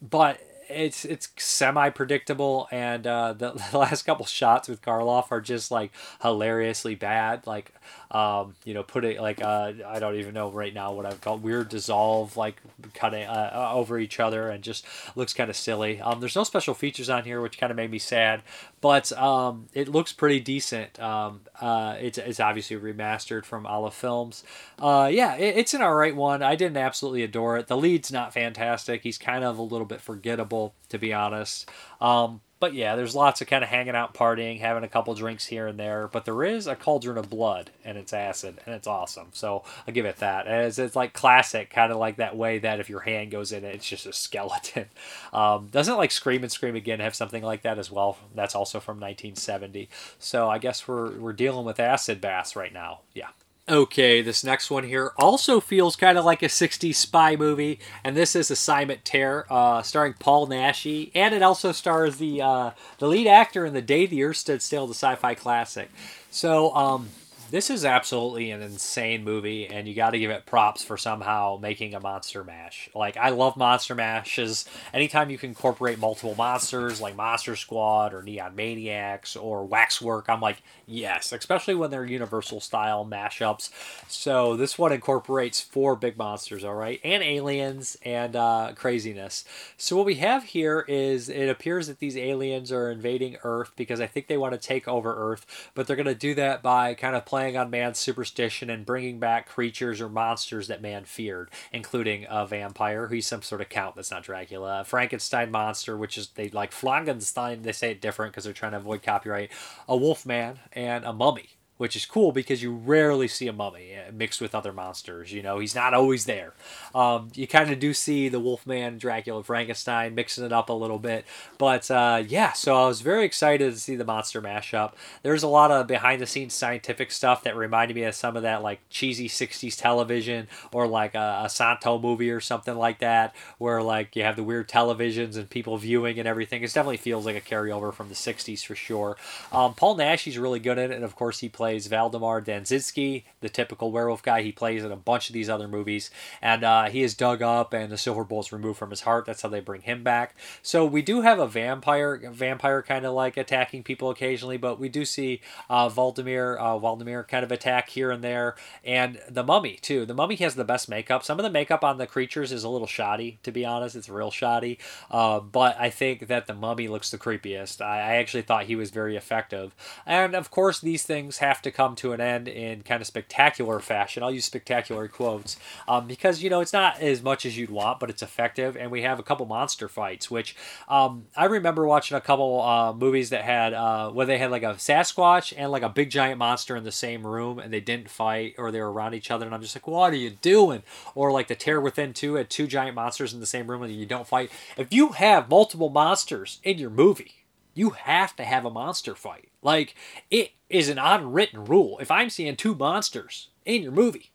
but it's it's semi predictable, and uh, the, the, last couple shots with Karloff are just like hilariously bad. Like, um, you know, put it like uh, I don't even know right now what I've called weird dissolve, like cutting uh, uh, over each other, and just looks kind of silly. Um, there's no special features on here, which kind of made me sad, but um, it looks pretty decent. Um, uh, it's it's obviously remastered from Olive Films. Uh, yeah, it, it's an alright one. I didn't absolutely adore it. The lead's not fantastic. He's kind of a little bit forgettable to be honest. Um, but yeah, there's lots of kind of hanging out, partying, having a couple drinks here and there. But there is a cauldron of blood, and it's acid, and it's awesome. So I'll give it that. As it's like classic, kind of like that way that if your hand goes in it, it's just a skeleton. Um, doesn't like Scream and Scream Again have something like that as well? That's also from 1970. So I guess we're we're dealing with acid baths right now. Yeah. Okay, this next one here also feels kind of like a 60s spy movie, and this is Assignment Terror, uh, starring Paul Naschy, and it also stars the uh, the lead actor in The Day the Earth Stood Still, the sci-fi classic. So, um, this is absolutely an insane movie, and you got to give it props for somehow making a monster mash. Like I love monster mashes. Anytime you can incorporate multiple monsters, like Monster Squad or Neon Maniacs or Waxwork, I'm like yes, especially when they're Universal style mashups. So this one incorporates four big monsters, all right, and aliens and uh, craziness. So what we have here is it appears that these aliens are invading Earth because I think they want to take over Earth, but they're going to do that by kind of playing playing on man's superstition and bringing back creatures or monsters that man feared, including a vampire, who's some sort of count that's not Dracula, a Frankenstein monster, which is they like Frankenstein, they say it different because they're trying to avoid copyright, a wolf man, and a mummy which is cool because you rarely see a mummy uh, mixed with other monsters. You know, he's not always there. Um, you kind of do see the Wolfman, Dracula, Frankenstein mixing it up a little bit. But uh, yeah, so I was very excited to see the monster mashup. There's a lot of behind the scenes scientific stuff that reminded me of some of that like cheesy 60s television or like a, a Santo movie or something like that, where like you have the weird televisions and people viewing and everything. It definitely feels like a carryover from the 60s for sure. Um, Paul Naschy's really good at it, and of course, he plays plays Valdemar Daninsky, the typical werewolf guy. He plays in a bunch of these other movies, and uh, he is dug up and the silver bullet's removed from his heart. That's how they bring him back. So we do have a vampire, vampire kind of like attacking people occasionally, but we do see uh, Valdemar, uh, Valdemar kind of attack here and there, and the Mummy too. The Mummy has the best makeup. Some of the makeup on the creatures is a little shoddy, to be honest. It's real shoddy, uh, but I think that the Mummy looks the creepiest. I, I actually thought he was very effective, and of course these things have to come to an end in kind of spectacular fashion. I'll use spectacular quotes um, because you know it's not as much as you'd want, but it's effective. And we have a couple monster fights, which um, I remember watching a couple uh, movies that had uh, where they had like a Sasquatch and like a big giant monster in the same room, and they didn't fight or they were around each other. And I'm just like, what are you doing? Or like the Terror Within two had two giant monsters in the same room and you don't fight. If you have multiple monsters in your movie you have to have a monster fight. Like, it is an unwritten rule. If I'm seeing two monsters in your movie,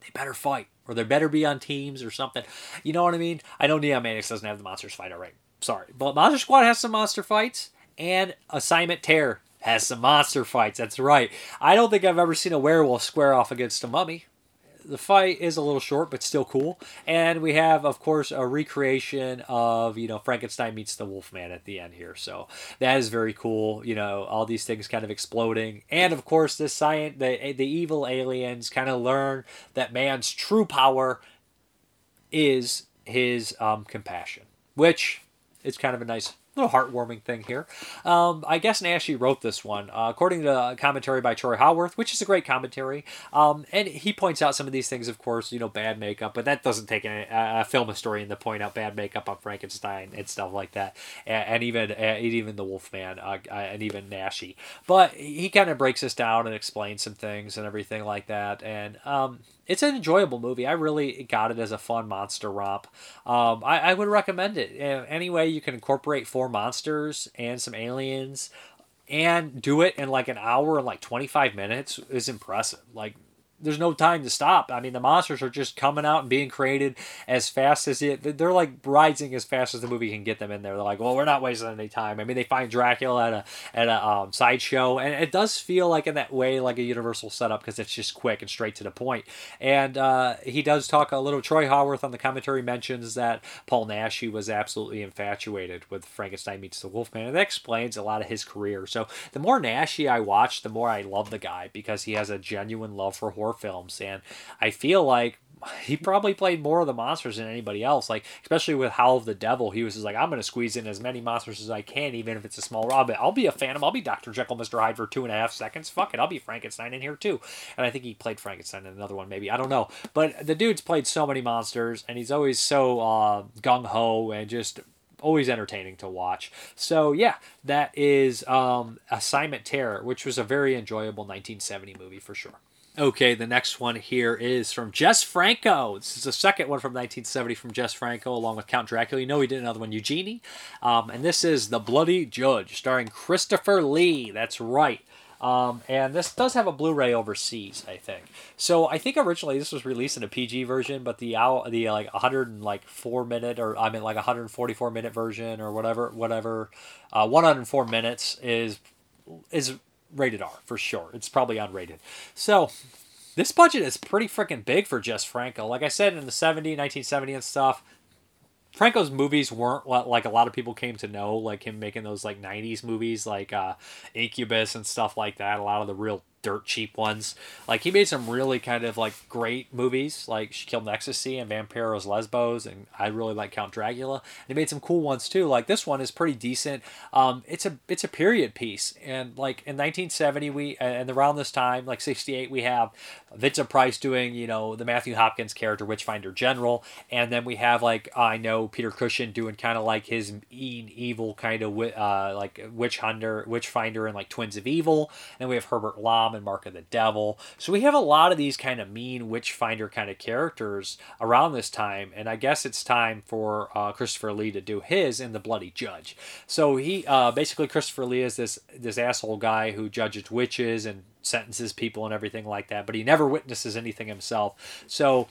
they better fight. Or they better be on teams or something. You know what I mean? I know Neon Maniacs doesn't have the monsters fight, alright. Sorry. But Monster Squad has some monster fights, and Assignment Terror has some monster fights. That's right. I don't think I've ever seen a werewolf square off against a mummy the fight is a little short, but still cool. And we have, of course, a recreation of you know Frankenstein meets the Wolfman at the end here. So that is very cool. You know, all these things kind of exploding, and of course, this science, the the evil aliens kind of learn that man's true power is his um, compassion, which is kind of a nice little heartwarming thing here. Um, I guess Naschy wrote this one, uh, according to a commentary by Troy Howarth, which is a great commentary. Um, and he points out some of these things, of course, you know, bad makeup, but that doesn't take a, a film historian to point out bad makeup on Frankenstein and stuff like that, and, and even uh, even the Wolfman, uh, and even Naschy. But he kind of breaks this down and explains some things and everything like that, and um, it's an enjoyable movie. I really got it as a fun monster romp. Um, I, I would recommend it. Any way you can incorporate four monsters and some aliens and do it in like an hour and like 25 minutes is impressive. Like there's no time to stop. I mean, the monsters are just coming out and being created as fast as it. They're like rising as fast as the movie can get them in there. They're like, well, we're not wasting any time. I mean, they find Dracula at a at a um, sideshow, and it does feel like in that way like a Universal setup because it's just quick and straight to the point. And uh, he does talk a little. Troy Howarth on the commentary mentions that Paul Naschy was absolutely infatuated with Frankenstein meets the Wolfman, and that explains a lot of his career. So the more Naschy I watch, the more I love the guy because he has a genuine love for horror films, and I feel like he probably played more of the monsters than anybody else. Like especially with Howl of the Devil, he was just like, I'm gonna squeeze in as many monsters as I can, even if it's a small. But I'll be a Phantom. I'll be Doctor Jekyll, Mister Hyde for two and a half seconds. Fuck it, I'll be Frankenstein in here too. And I think he played Frankenstein in another one, maybe I don't know. But the dude's played so many monsters, and he's always so uh, gung ho and just always entertaining to watch. So yeah, that is um, Assignment Terror, which was a very enjoyable 1970 movie for sure. Okay, the next one here is from Jess Franco. This is the second one from 1970 from Jess Franco, along with Count Dracula. You know, he did another one, Eugenie. Um, and this is The Bloody Judge, starring Christopher Lee. That's right. Um, and this does have a Blu-ray overseas, I think. So I think originally this was released in a PG version, but the hour, the like 104 minute or I mean like 144 minute version or whatever, whatever, uh, 104 minutes is is rated R for sure. It's probably unrated. So this budget is pretty freaking big for Jess Franco. Like I said in the 70, 1970 and stuff, Franco's movies weren't what like a lot of people came to know, like him making those like 90s movies like uh, Incubus and stuff like that. A lot of the real dirt cheap ones. Like he made some really kind of like great movies, like She Killed Ecstasy and Vampiros Lesbos, and I really like Count Dracula. And he made some cool ones too. Like this one is pretty decent. Um, it's a it's a period piece, and like in 1970 we and around this time, like 68, we have Vincent Price doing you know the Matthew Hopkins character Witchfinder General, and then we have like I know Peter Cushing doing kind of like his evil kind of uh, like witch hunter, Witchfinder, and like Twins of Evil. And we have Herbert Lom and Mark of the Devil. So we have a lot of these kind of mean witchfinder kind of characters around this time, and I guess it's time for uh, Christopher Lee to do his in The Bloody Judge. So he uh, basically Christopher Lee is this this asshole guy who judges witches and sentences people and everything like that, but he never witnesses anything himself. So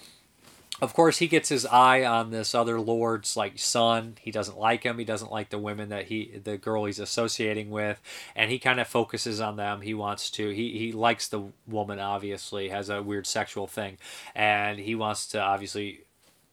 of course he gets his eye on this other lord's like son. He doesn't like him. He doesn't like the women that he the girl he's associating with. And he kind of focuses on them. He wants to he, he likes the woman obviously has a weird sexual thing. And he wants to obviously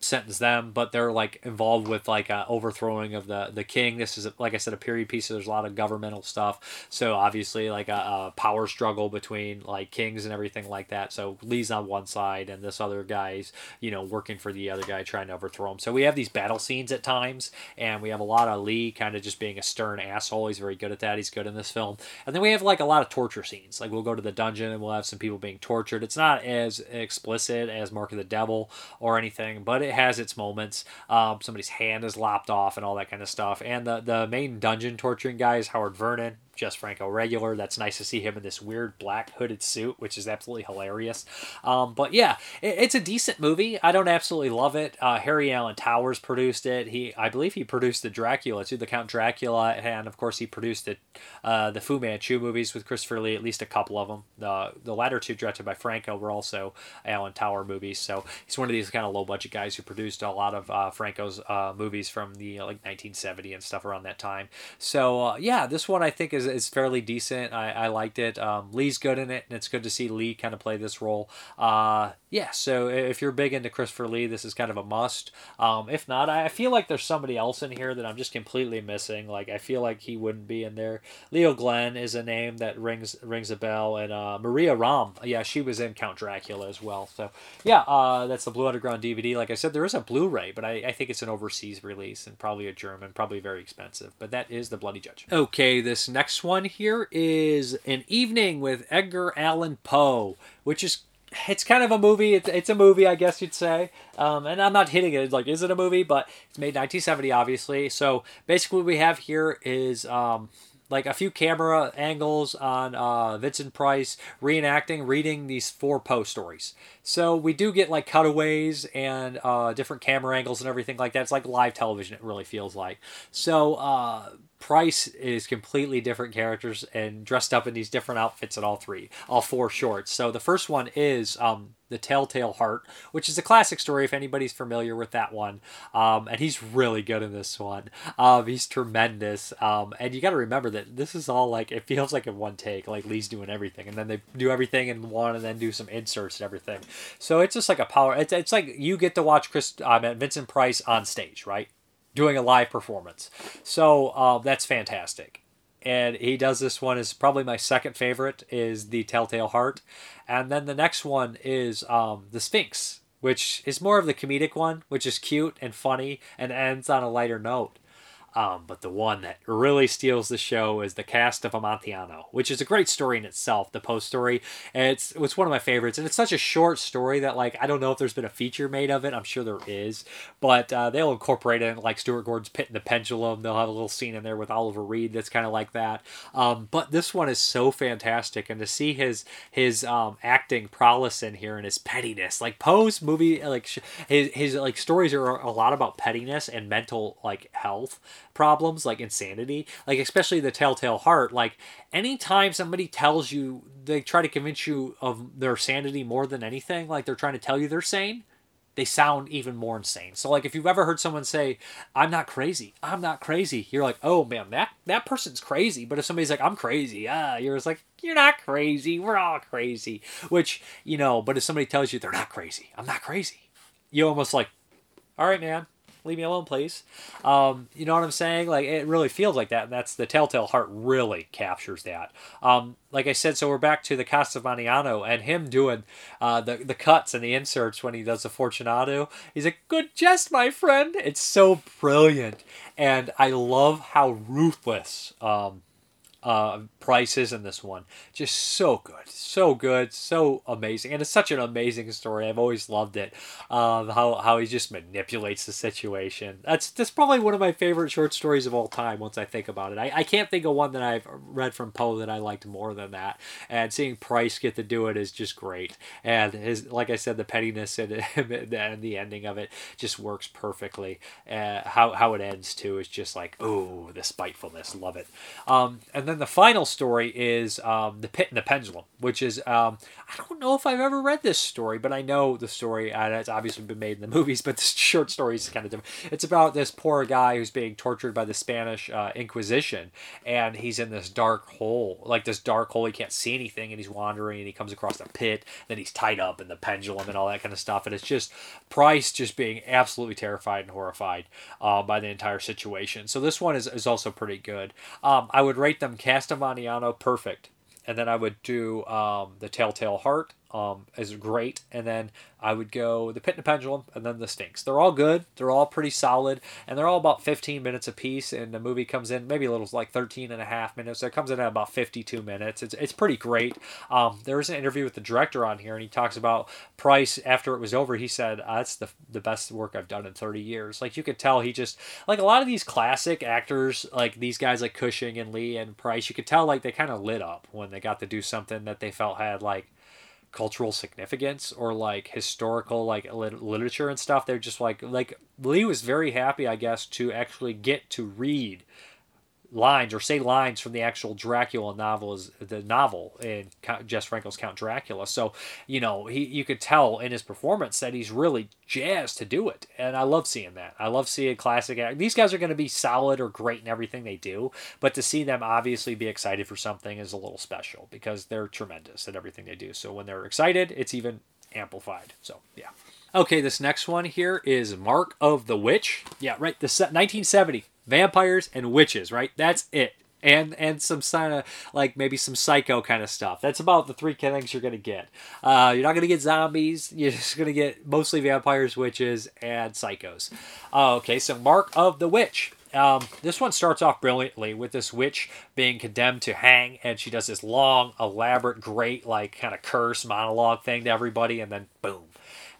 sentence them, but they're like involved with like a overthrowing of the the king. This is like I said, a period piece. So there's a lot of governmental stuff. So obviously like a, a, power struggle between like kings and everything like that. So Lee's on one side and this other guy's you know working for the other guy trying to overthrow him. So we have these battle scenes at times, and we have a lot of Lee kind of just being a stern asshole. He's very good at that. He's good in this film. And then we have like a lot of torture scenes. Like we'll go to the dungeon and we'll have some people being tortured. It's not as explicit as Mark of the Devil or anything, but has its moments. Um, somebody's hand is lopped off and all that kind of stuff. And the the main dungeon torturing guy is Howard Vernon. Jess Franco regular. That's nice to see him in this weird black hooded suit, which is absolutely hilarious. Um, but yeah, it, it's a decent movie. I don't absolutely love it. Uh, Harry Alan Towers produced it. He, I believe, he produced the Dracula too, the Count Dracula, and of course he produced the uh, the Fu Manchu movies with Christopher Lee, at least a couple of them. The the latter two directed by Franco were also Alan Tower movies. So he's one of these kind of low budget guys who produced a lot of uh, Franco's uh, movies from the like 1970 and stuff around that time. So uh, yeah, this one I think is is fairly decent. I, I liked it. Um, Lee's good in it, and it's good to see Lee kind of play this role. Uh, yeah, so if you're big into Christopher Lee, this is kind of a must. Um, if not, I feel like there's somebody else in here that I'm just completely missing. Like I feel like he wouldn't be in there. Leo Genn is a name that rings rings a bell, and uh, Maria Rohm, yeah, she was in Count Dracula as well. So yeah, uh, that's the Blue Underground DVD. Like I said, there is a Blu-ray, but I, I think it's an overseas release and probably a German, probably very expensive. But that is the Bloody Judge. Okay, this next one here is an evening with Edgar Allan Poe, which is it's kind of a movie. It's, it's a movie, I guess you'd say. Um, and I'm not hitting it like, is it a movie? But it's made 1970, obviously. So basically, what we have here is um, like a few camera angles on uh, Vincent Price reenacting, reading these four Poe stories. So we do get like cutaways and uh, different camera angles and everything like that. It's like live television, it really feels like. So uh, Price is completely different characters and dressed up in these different outfits in all three, all four shorts. So the first one is um, the Telltale Heart, which is a classic story if anybody's familiar with that one. Um, and he's really good in this one. Um, he's tremendous. Um, and you got to remember that this is all like it feels like in one take. Like Lee's doing everything, and then they do everything in one, and then do some inserts and everything. So it's just like a power. It's, it's like you get to watch Chris, mean, Vincent Price on stage, right? doing a live performance. So uh, that's fantastic. And he does this one is probably my second favorite is the Telltale Heart, and then the next one is um, the Sphinx, which is more of the comedic one, which is cute and funny and ends on a lighter note. Um, but the one that really steals the show is the Cask of Amontillado, which is a great story in itself. The post story, it's it's one of my favorites, and it's such a short story that like I don't know if there's been a feature made of it. I'm sure there is, but uh, they'll incorporate it like Stuart Gordon's Pit and the Pendulum. They'll have a little scene in there with Oliver Reed that's kind of like that. Um, but this one is so fantastic, and to see his his um, acting prowess in here and his pettiness, like Poe's movie, like his his like stories are a lot about pettiness and mental like health problems like insanity like especially the telltale heart like anytime somebody tells you they try to convince you of their sanity more than anything like they're trying to tell you they're sane they sound even more insane. So like if you've ever heard someone say i'm not crazy i'm not crazy you're like oh man that that person's crazy. But if somebody's like i'm crazy ah you're just like you're not crazy we're all crazy which you know but if somebody tells you they're not crazy i'm not crazy you almost like all right man leave me alone, please. Um, you know what I'm saying? Like it really feels like that, and that's the Telltale Heart really captures that. Um, like I said, so we're back to the Castigliano and him doing uh, the the cuts and the inserts when he does the Fortunato. He's a good jest, my friend. It's so brilliant, and I love how ruthless um, uh, prices in this one. Just so good, so good, so amazing, and it's such an amazing story. I've always loved it. Um, how how he just manipulates the situation. That's that's probably one of my favorite short stories of all time. Once I think about it, I, I can't think of one that I've read from Poe that I liked more than that. And seeing Price get to do it is just great. And his like I said, the pettiness and, and the ending of it just works perfectly. Uh, how how it ends too is just like oh the spitefulness, love it. Um, and then the final story is um, The Pit and the Pendulum, which is, um, I don't know if I've ever read this story, but I know the story, and it's obviously been made in the movies, but this short story is kind of different. It's about this poor guy who's being tortured by the Spanish uh, Inquisition, and he's in this dark hole, like this dark hole, he can't see anything, and he's wandering, and he comes across a pit, then he's tied up in the pendulum and all that kind of stuff, and it's just Price just being absolutely terrified and horrified uh, by the entire situation. So this one is, is also pretty good. Um, I would rate them Castigliano perfect. And then I would do um, the Telltale Heart um, is great. And then I would go the Pit and the Pendulum and then the Sphinx. They're all good. They're all pretty solid. And they're all about 15 minutes a piece. And the movie comes in maybe a little like 13 and a half minutes. So it comes in at about 52 minutes. It's, it's pretty great. Um, there was an interview with the director on here and he talks about Price after it was over. He said, ah, That's the, the best work I've done in 30 years. Like you could tell he just, like a lot of these classic actors, like these guys like Cushing and Lee and Price, you could tell like they kind of lit up when they got to do something that they felt had like cultural significance or like historical like lit- literature and stuff they're just like like lee was very happy i guess to actually get to read lines or say lines from the actual Dracula novel is the novel in Jess Franco's Count Dracula. So, you know, he you could tell in his performance that he's really jazzed to do it. And I love seeing that. I love seeing classic act. These guys are going to be solid or great in everything they do, but to see them obviously be excited for something is a little special because they're tremendous at everything they do. So when they're excited, it's even amplified. So, yeah. Okay, this next one here is Mark of the Witch. Yeah, right. The 1970 vampires and witches. Right, that's it. And and some kind of like maybe some psycho kind of stuff. That's about the three things you're gonna get. Uh, you're not gonna get zombies. You're just gonna get mostly vampires, witches, and psychos. Uh, okay, so Mark of the Witch. Um, this one starts off brilliantly with this witch being condemned to hang, and she does this long, elaborate, great, like kind of curse monologue thing to everybody, and then boom,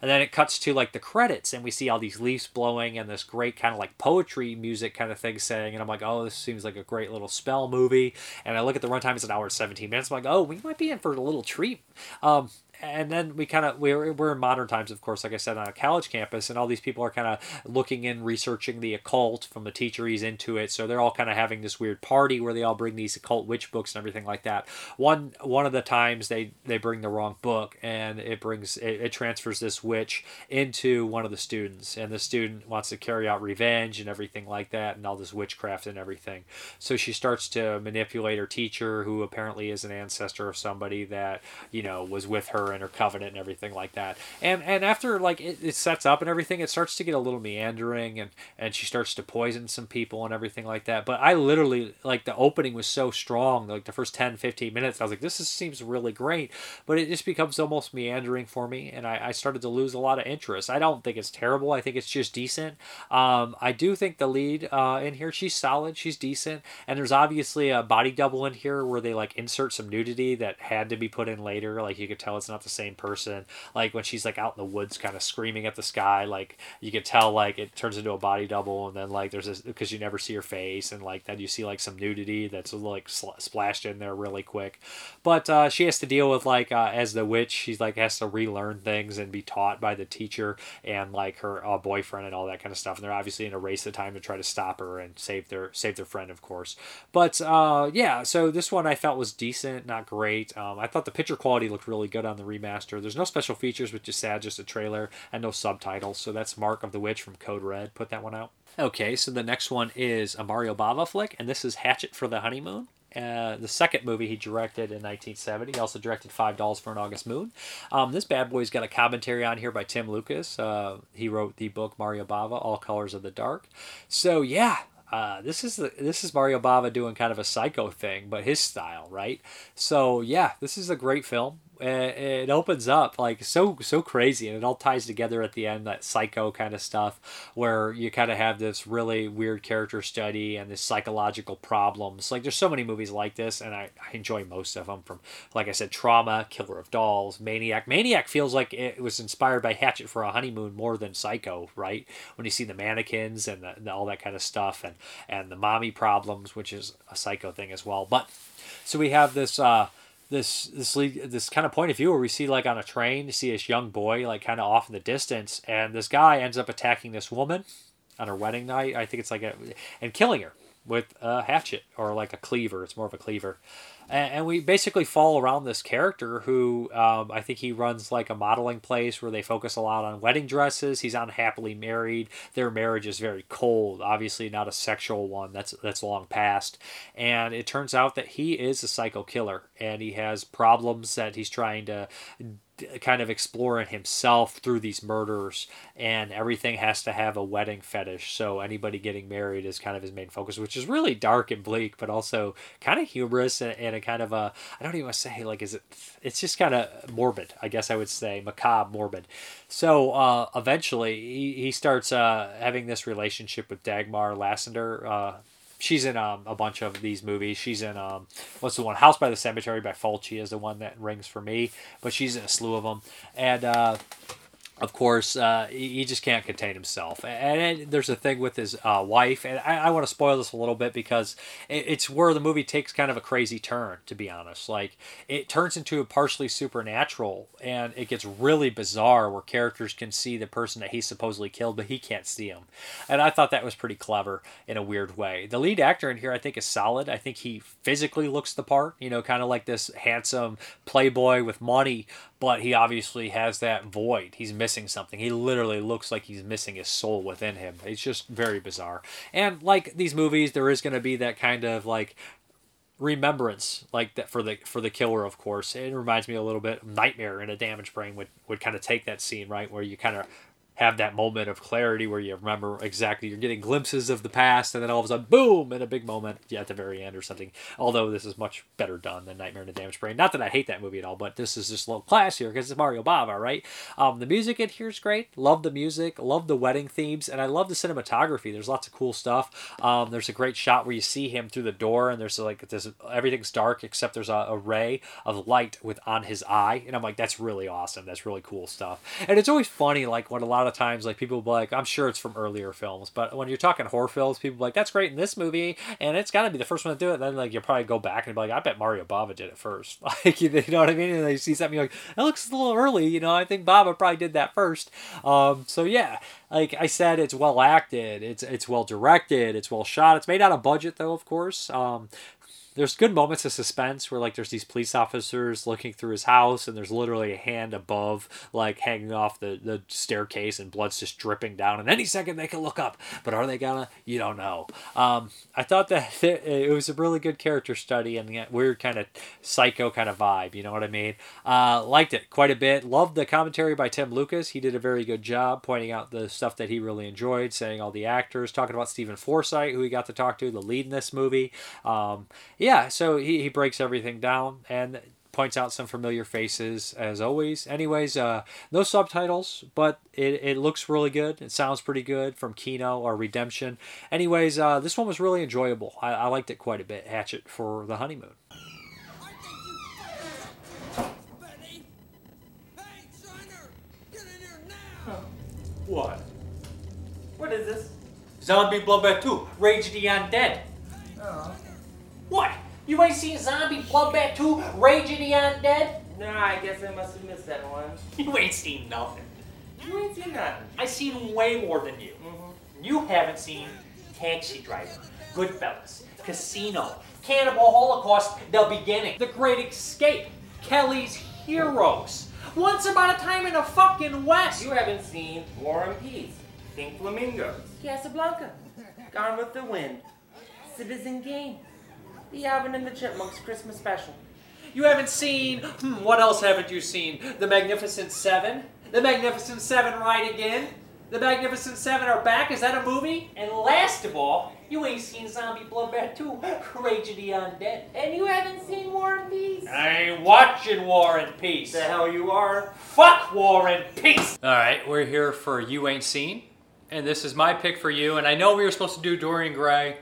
and then it cuts to like the credits and we see all these leaves blowing and this great kind of like poetry music kind of thing saying and i'm like oh this seems like a great little spell movie. And i look at the runtime it's an hour and 17 minutes. I'm like oh we might be in for a little treat. Um, and then we kind of we're, we're in modern times of course like i said on a college campus and all these people are kind of looking and researching the occult from the teacher he's into it. So they're all kind of having this weird party where they all bring these occult witch books and everything like that. One one of the times they they bring the wrong book and it brings it, it transfers this witch into one of the students and the student wants to carry out revenge and everything like that and all this witchcraft and everything. So she starts to manipulate her teacher who apparently is an ancestor of somebody that you know was with her and her covenant and everything like that. And and after like it, it sets up and everything, it starts to get a little meandering and and she starts to poison some people and everything like that. But I literally like the opening was so strong, like the first 10, 15 minutes, I was like, this is, seems really great. But it just becomes almost meandering for me, and I, I started to lose a lot of interest. I don't think it's terrible. I think it's just decent. Um, I do think the lead uh, in here, she's solid, she's decent, and there's obviously a body double in here where they like insert some nudity that had to be put in later. Like you could tell it's not the same person. Like when she's like out in the woods, kind of screaming at the sky, like you can tell like it turns into a body double, and then like there's this because you never see her face, and like then you see like some nudity that's like sl- splashed in there really quick. But uh, she has to deal with like uh, as the witch, she's like has to relearn things and be taught by the teacher and like her uh, boyfriend and all that kind of stuff. And they're obviously in a race of time to try to stop her and save their save their friend, of course. But uh, yeah, so this one I felt was decent, not great. Um, I thought the picture quality looked really good on the remaster. There's no special features, which is sad, just a trailer and no subtitles. So that's Mark of the Witch from Code Red. Put that one out. Okay, so the next one is a Mario Bava flick, and this is Hatchet for the Honeymoon. Uh, the second movie he directed in 1970. He also directed Five Dolls for an August Moon. Um, this bad boy's got a commentary on here by Tim Lucas. Uh, he wrote the book Mario Bava, All Colors of the Dark. So yeah, uh, this is the, this is Mario Bava doing kind of a psycho thing, but his style, right? So yeah, this is a great film it opens up like so so crazy and it all ties together at the end that psycho kind of stuff where you kind of have this really weird character study and this psychological problems. Like there's so many movies like this and I, I enjoy most of them from like i said trauma killer of dolls maniac. Maniac feels like it was inspired by hatchet for a honeymoon more than psycho right? When you see the mannequins and the, all that kind of stuff and and the mommy problems which is a psycho thing as well. But so we have this uh this this this kind of point of view where we see like on a train you see this young boy like kind of off in the distance and this guy ends up attacking this woman on her wedding night. I think it's like a and killing her with a hatchet or like a cleaver. It's more of a cleaver and, and we basically fall around this character who um, I think he runs like a modeling place where they focus a lot on wedding dresses. He's unhappily married. Their marriage is very cold, obviously not a sexual one. That's that's long past. And it turns out that he is a psycho killer, and he has problems that he's trying to kind of exploring himself through these murders and everything has to have a wedding fetish. So anybody getting married is kind of his main focus which is really dark and bleak but also kind of humorous and, and a kind of a i don't even want to say like is it it's just kind of morbid i guess i would say macabre morbid. So uh, eventually he, he starts uh, having this relationship with dagmar lassander uh, she's in um, a bunch of these movies. She's in um, what's the one? House by the Cemetery by Fulci is the one that rings for me, but she's in a slew of them. And uh, of course, uh, he, just can't contain himself. And there's a thing with his uh, wife, and I, I want to spoil this a little bit because it's where the movie takes kind of a crazy turn, to be honest. Like, it turns into a partially supernatural, and it gets really bizarre where characters can see the person that he supposedly killed, but he can't see him. And I thought that was pretty clever in a weird way. The lead actor in here, I think, is solid. I think he physically looks the part, you know, kind of like this handsome playboy with money, but he obviously has that void. He's missing something. He literally looks like he's missing his soul within him. It's just very bizarre. And like these movies, there is going to be that kind of like remembrance like that for the for the killer of course it reminds me a little bit nightmare in a damaged brain would would kind of take that scene right where you kind of have that moment of clarity where you remember exactly you're getting glimpses of the past and then all of a sudden boom in a big moment yeah, at the very end or something. Although this is much better done than nightmare in a damaged brain not that i hate that movie at all but this is just a little classier because it's mario bava right? Um, the music in here is great. Love the music. Love the wedding themes. And i love the cinematography. There's lots of cool stuff. Um, there's a great shot where you see him through the door and there's like this everything's dark except there's a, a ray of light with on his eye. And i'm like that's really awesome. That's really cool stuff. And it's always funny like when a lot of times like people will be like i'm sure it's from earlier films but when you're talking horror films people like that's great in this movie and it's got to be the first one to do it. And then like you probably go back and be like i bet mario bava did it first. Like you know what i mean? And they see something like that looks a little early you know? I think bava probably did that first. Um, so yeah like i said it's well acted it's it's well directed it's well shot it's made out of budget though of course. Um, there's good moments of suspense where like there's these police officers looking through his house and there's literally a hand above like hanging off the, the staircase and blood's just dripping down. And any second they can look up but are they gonna? You don't know. Um, i thought that it was a really good character study and that weird kind of psycho kind of vibe you know what i mean? Uh, liked it quite a bit. Loved the commentary by tim lucas. He did a very good job pointing out the stuff that he really enjoyed saying all the actors talking about stephen forsyth who he got to talk to the lead in this movie. Um, yeah, so he, he breaks everything down and points out some familiar faces as always. Anyways, uh, no subtitles, but it, it looks really good. It sounds pretty good from Kino or Redemption. Anyways, uh, this one was really enjoyable. I, I liked it quite a bit. Hatchet for the honeymoon. What? What is this? Zombie Bloodbath 2, Rage of the Undead. Oh. What? You ain't seen Zombie Bloodbath 2, Rage of the Undead? Nah, I guess I must have missed that one. You ain't seen nothing. You ain't seen nothing. I seen way more than you. Mm-hmm. You haven't seen Taxi Driver, Goodfellas, Casino, Cannibal Holocaust, The Beginning, The Great Escape, Kelly's Heroes, Once Upon a Time in the fucking West. You haven't seen War and Peace, Pink Flamingos, Casablanca, Gone with the Wind, Citizen Kane, The Alvin and the Chipmunks Christmas Special. You haven't seen, hmm, what else haven't you seen? The Magnificent Seven? The Magnificent Seven Ride Again? The Magnificent Seven are back? Is that a movie? And last of all, you ain't seen Zombie Bloodbath 2, Rage of the Undead. And you haven't seen War and Peace. I ain't watching War and Peace. The hell you are. Fuck War and Peace! Alright, we're here for You Ain't Seen. And this is my pick for you. And I know we were supposed to do Dorian Gray,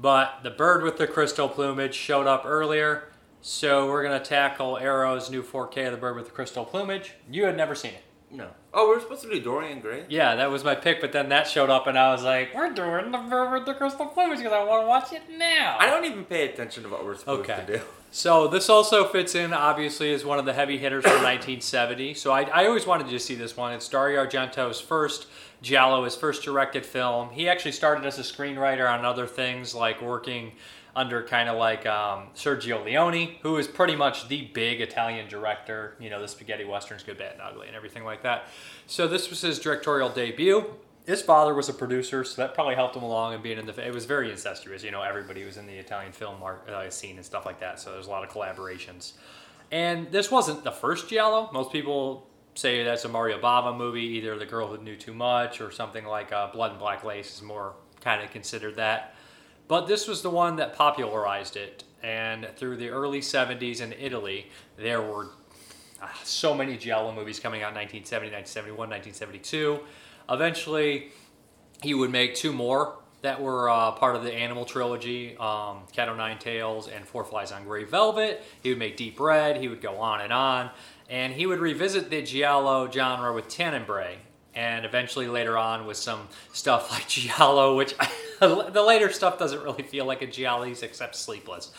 but the bird with the crystal plumage showed up earlier. So we're going to tackle Arrow's new 4K of the bird with the crystal plumage. You had never seen it. No. Oh, we are supposed to do Dorian Gray? Yeah, that was my pick, but then that showed up, and I was like, "We're doing the bird with the crystal plumage because I want to watch it now." I don't even pay attention to what we're supposed Okay. to do. So this also fits in, obviously, as one of the heavy hitters from 1970. So I, I always wanted to see this one. It's Dario Argento's first Giallo, his first directed film. He actually started as a screenwriter on other things, like working under kind of like um, Sergio Leone, who is pretty much the big Italian director. You know, the spaghetti westerns, Good, Bad, and Ugly, and everything like that. So this was his directorial debut. His father was a producer, so that probably helped him along in being in the. It was very incestuous, you know. Everybody was in the Italian film mark, uh, scene and stuff like that, so there's a lot of collaborations. And this wasn't the first Giallo. Most people say that's a Mario Bava movie, either The Girl Who Knew Too Much or something like uh, Blood and Black Lace is more kind of considered that. But this was the one that popularized it. And through the early 70s in Italy, there were uh, so many Giallo movies coming out in 1970, 1971, 1972. Eventually, he would make two more that were uh, part of the Animal trilogy, um, Cat O' Nine Tails and Four Flies on Grey Velvet. He would make Deep Red. He would go on and on, and he would revisit the giallo genre with Tenebrae, and eventually later on with some stuff like giallo, which the later stuff doesn't really feel like a giallo except Sleepless.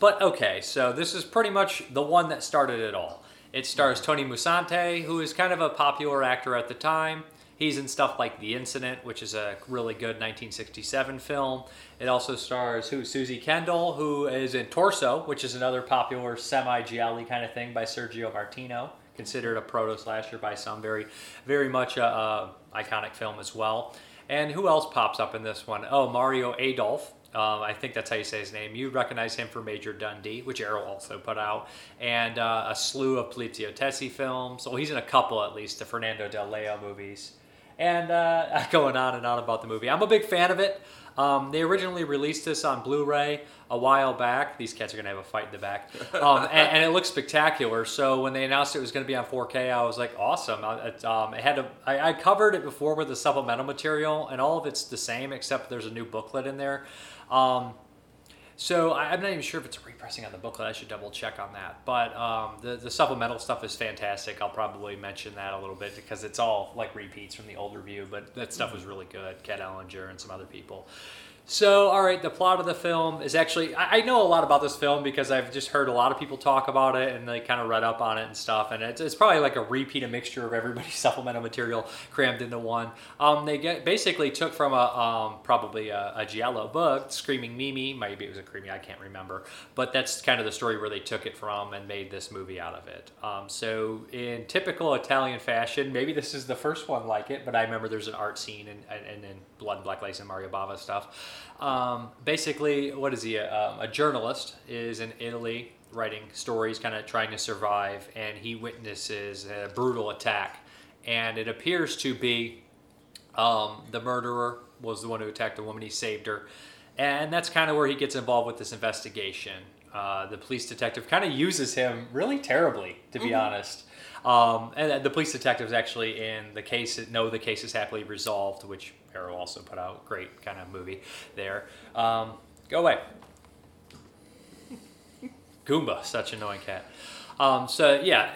But okay, so this is pretty much the one that started it all. It stars Tony Musante, who is kind of a popular actor at the time. He's in stuff like The Incident, which is a really good 1967 film. It also stars who Suzy Kendall, who is in Torso, which is another popular semi-giallo kind of thing by Sergio Martino, considered a proto slasher by some. Very, very much a, a iconic film as well. And who else pops up in this one? Oh, Mario Adorf, um, I think that's how you say his name. You recognize him for Major Dundee, which Arrow also put out, and uh, a slew of Poliziotteschi films. Well, he's in a couple at least, the Fernando Di Leo movies. And uh, going on and on about the movie. I'm a big fan of it. Um, they originally released this on Blu-ray a while back. These cats are gonna have a fight in the back, um, and, and, it looks spectacular. So when they announced it was gonna be on 4K, I was like, awesome. It, um, it had a, I, I covered it before with the supplemental material, and all of it's the same except there's a new booklet in there. Um, so I, am not even sure if it's a repressing on the booklet. I should double check on that. But um, the the supplemental stuff is fantastic. I'll probably mention that a little bit because it's all like repeats from the old review. But that stuff was really good. Kat Ellinger and some other people. So, all right, the plot of the film is actually, I, I, know a lot about this film because I've just heard a lot of people talk about it and they kind of read up on it and stuff. And it's, it's probably like a repeat, a mixture of everybody's supplemental material crammed into one. Um, they get basically took from a um, probably a, a Giallo book, Screaming Mimi. Maybe it was a Creamy, I can't remember. But that's kind of the story where they took it from and made this movie out of it. Um, so, in typical Italian fashion, maybe this is the first one like it, but I remember there's an art scene and, and, and Blood and Black Lace and Mario Bava stuff. Um, basically, what is he? Um, a journalist is in Italy writing stories, kind of trying to survive, and he witnesses a brutal attack. And it appears to be um, the murderer was the one who attacked the woman. He saved her, and that's kind of where he gets involved with this investigation. Uh, the police detective kind of uses him really terribly, to be mm-hmm. honest. Um, and the police detectives actually in the case know the case is happily resolved, which Arrow also put out. Great kind of movie there. Um, go away. Goomba, such an annoying cat. Um, so yeah,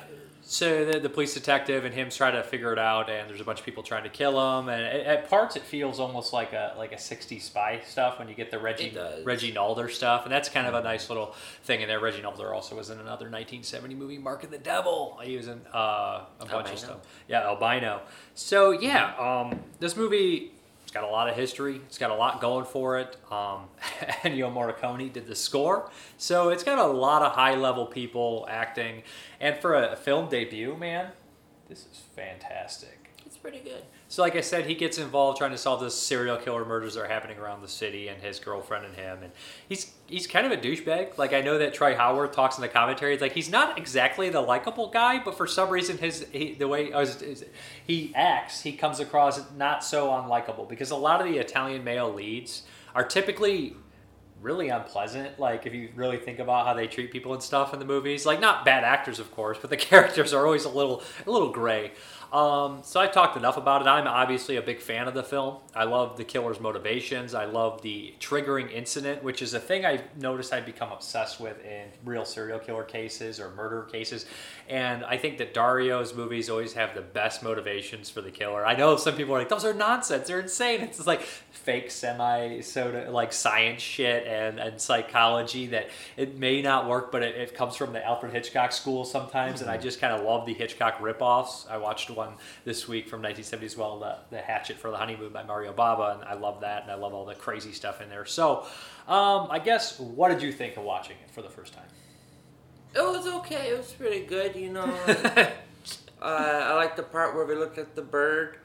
so the, the, police detective and him try to figure it out, and there's a bunch of people trying to kill him. And at, at parts, it feels almost like a like a '60s spy stuff when you get the Reggie Reggie Nalder stuff, and that's kind of a nice little thing in there. Reggie Nalder also was in another 1970 movie, Mark of the Devil. He was in uh, a bunch Albino. of stuff. Yeah, Albino. So yeah, um, this movie got a lot of history. It's got a lot going for it. Um, Ennio Morricone did the score, so it's got a lot of high level people acting. And for a film debut, man, this is fantastic. It's pretty good. So, like I said, he gets involved trying to solve this serial killer murders that are happening around the city, and his girlfriend and him. And he's he's kind of a douchebag. Like I know that Troy Howarth talks in the commentary. It's like he's not exactly the likable guy, but for some reason, his he, the way uh, he acts, he comes across not so unlikable. Because a lot of the Italian male leads are typically really unpleasant. Like if you really think about how they treat people and stuff in the movies, like not bad actors, of course, but the characters are always a little a little gray. Um, so I talked enough about it. I'm obviously a big fan of the film. I love the killer's motivations. I love the triggering incident, which is a thing I've noticed I've become obsessed with in real serial killer cases or murder cases. And I think that Dario's movies always have the best motivations for the killer. I know some people are like, those are nonsense. They're insane. It's just like fake semi soda like science shit and, and psychology that it may not work, but it, it comes from the Alfred Hitchcock school sometimes. Mm-hmm. And I just kind of love the Hitchcock ripoffs. I watched one one this week from 1970 as well, the, the Hatchet for the Honeymoon by Mario Bava, and I love that, and I love all the crazy stuff in there. So, um, I guess, what did you think of watching it for the first time? It was okay. It was pretty good, you know. uh, I like the part where we looked at the bird.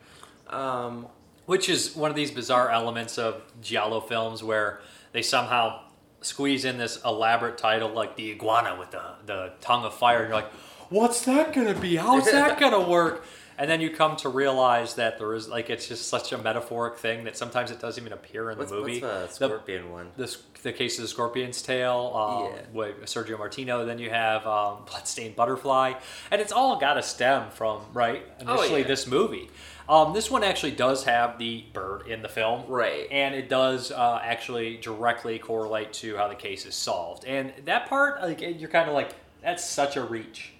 Um, Which is one of these bizarre elements of Giallo films where they somehow squeeze in this elaborate title like the iguana with the, the tongue of fire, and you're like, what's that gonna be? How's that gonna work? And then you come to realize that there is like it's just such a metaphoric thing that sometimes it doesn't even appear in What's, the movie. what's the scorpion one? The, the case of the scorpion's tail um, Yeah. with Sergio Martino. Then you have um, Bloodstained Butterfly, and it's all got to stem from right Oh, initially yeah. this movie. Um, this one actually does have the bird in the film, Right. And it does uh, actually directly correlate to how the case is solved. And that part, like, you're kind of like, that's such a reach.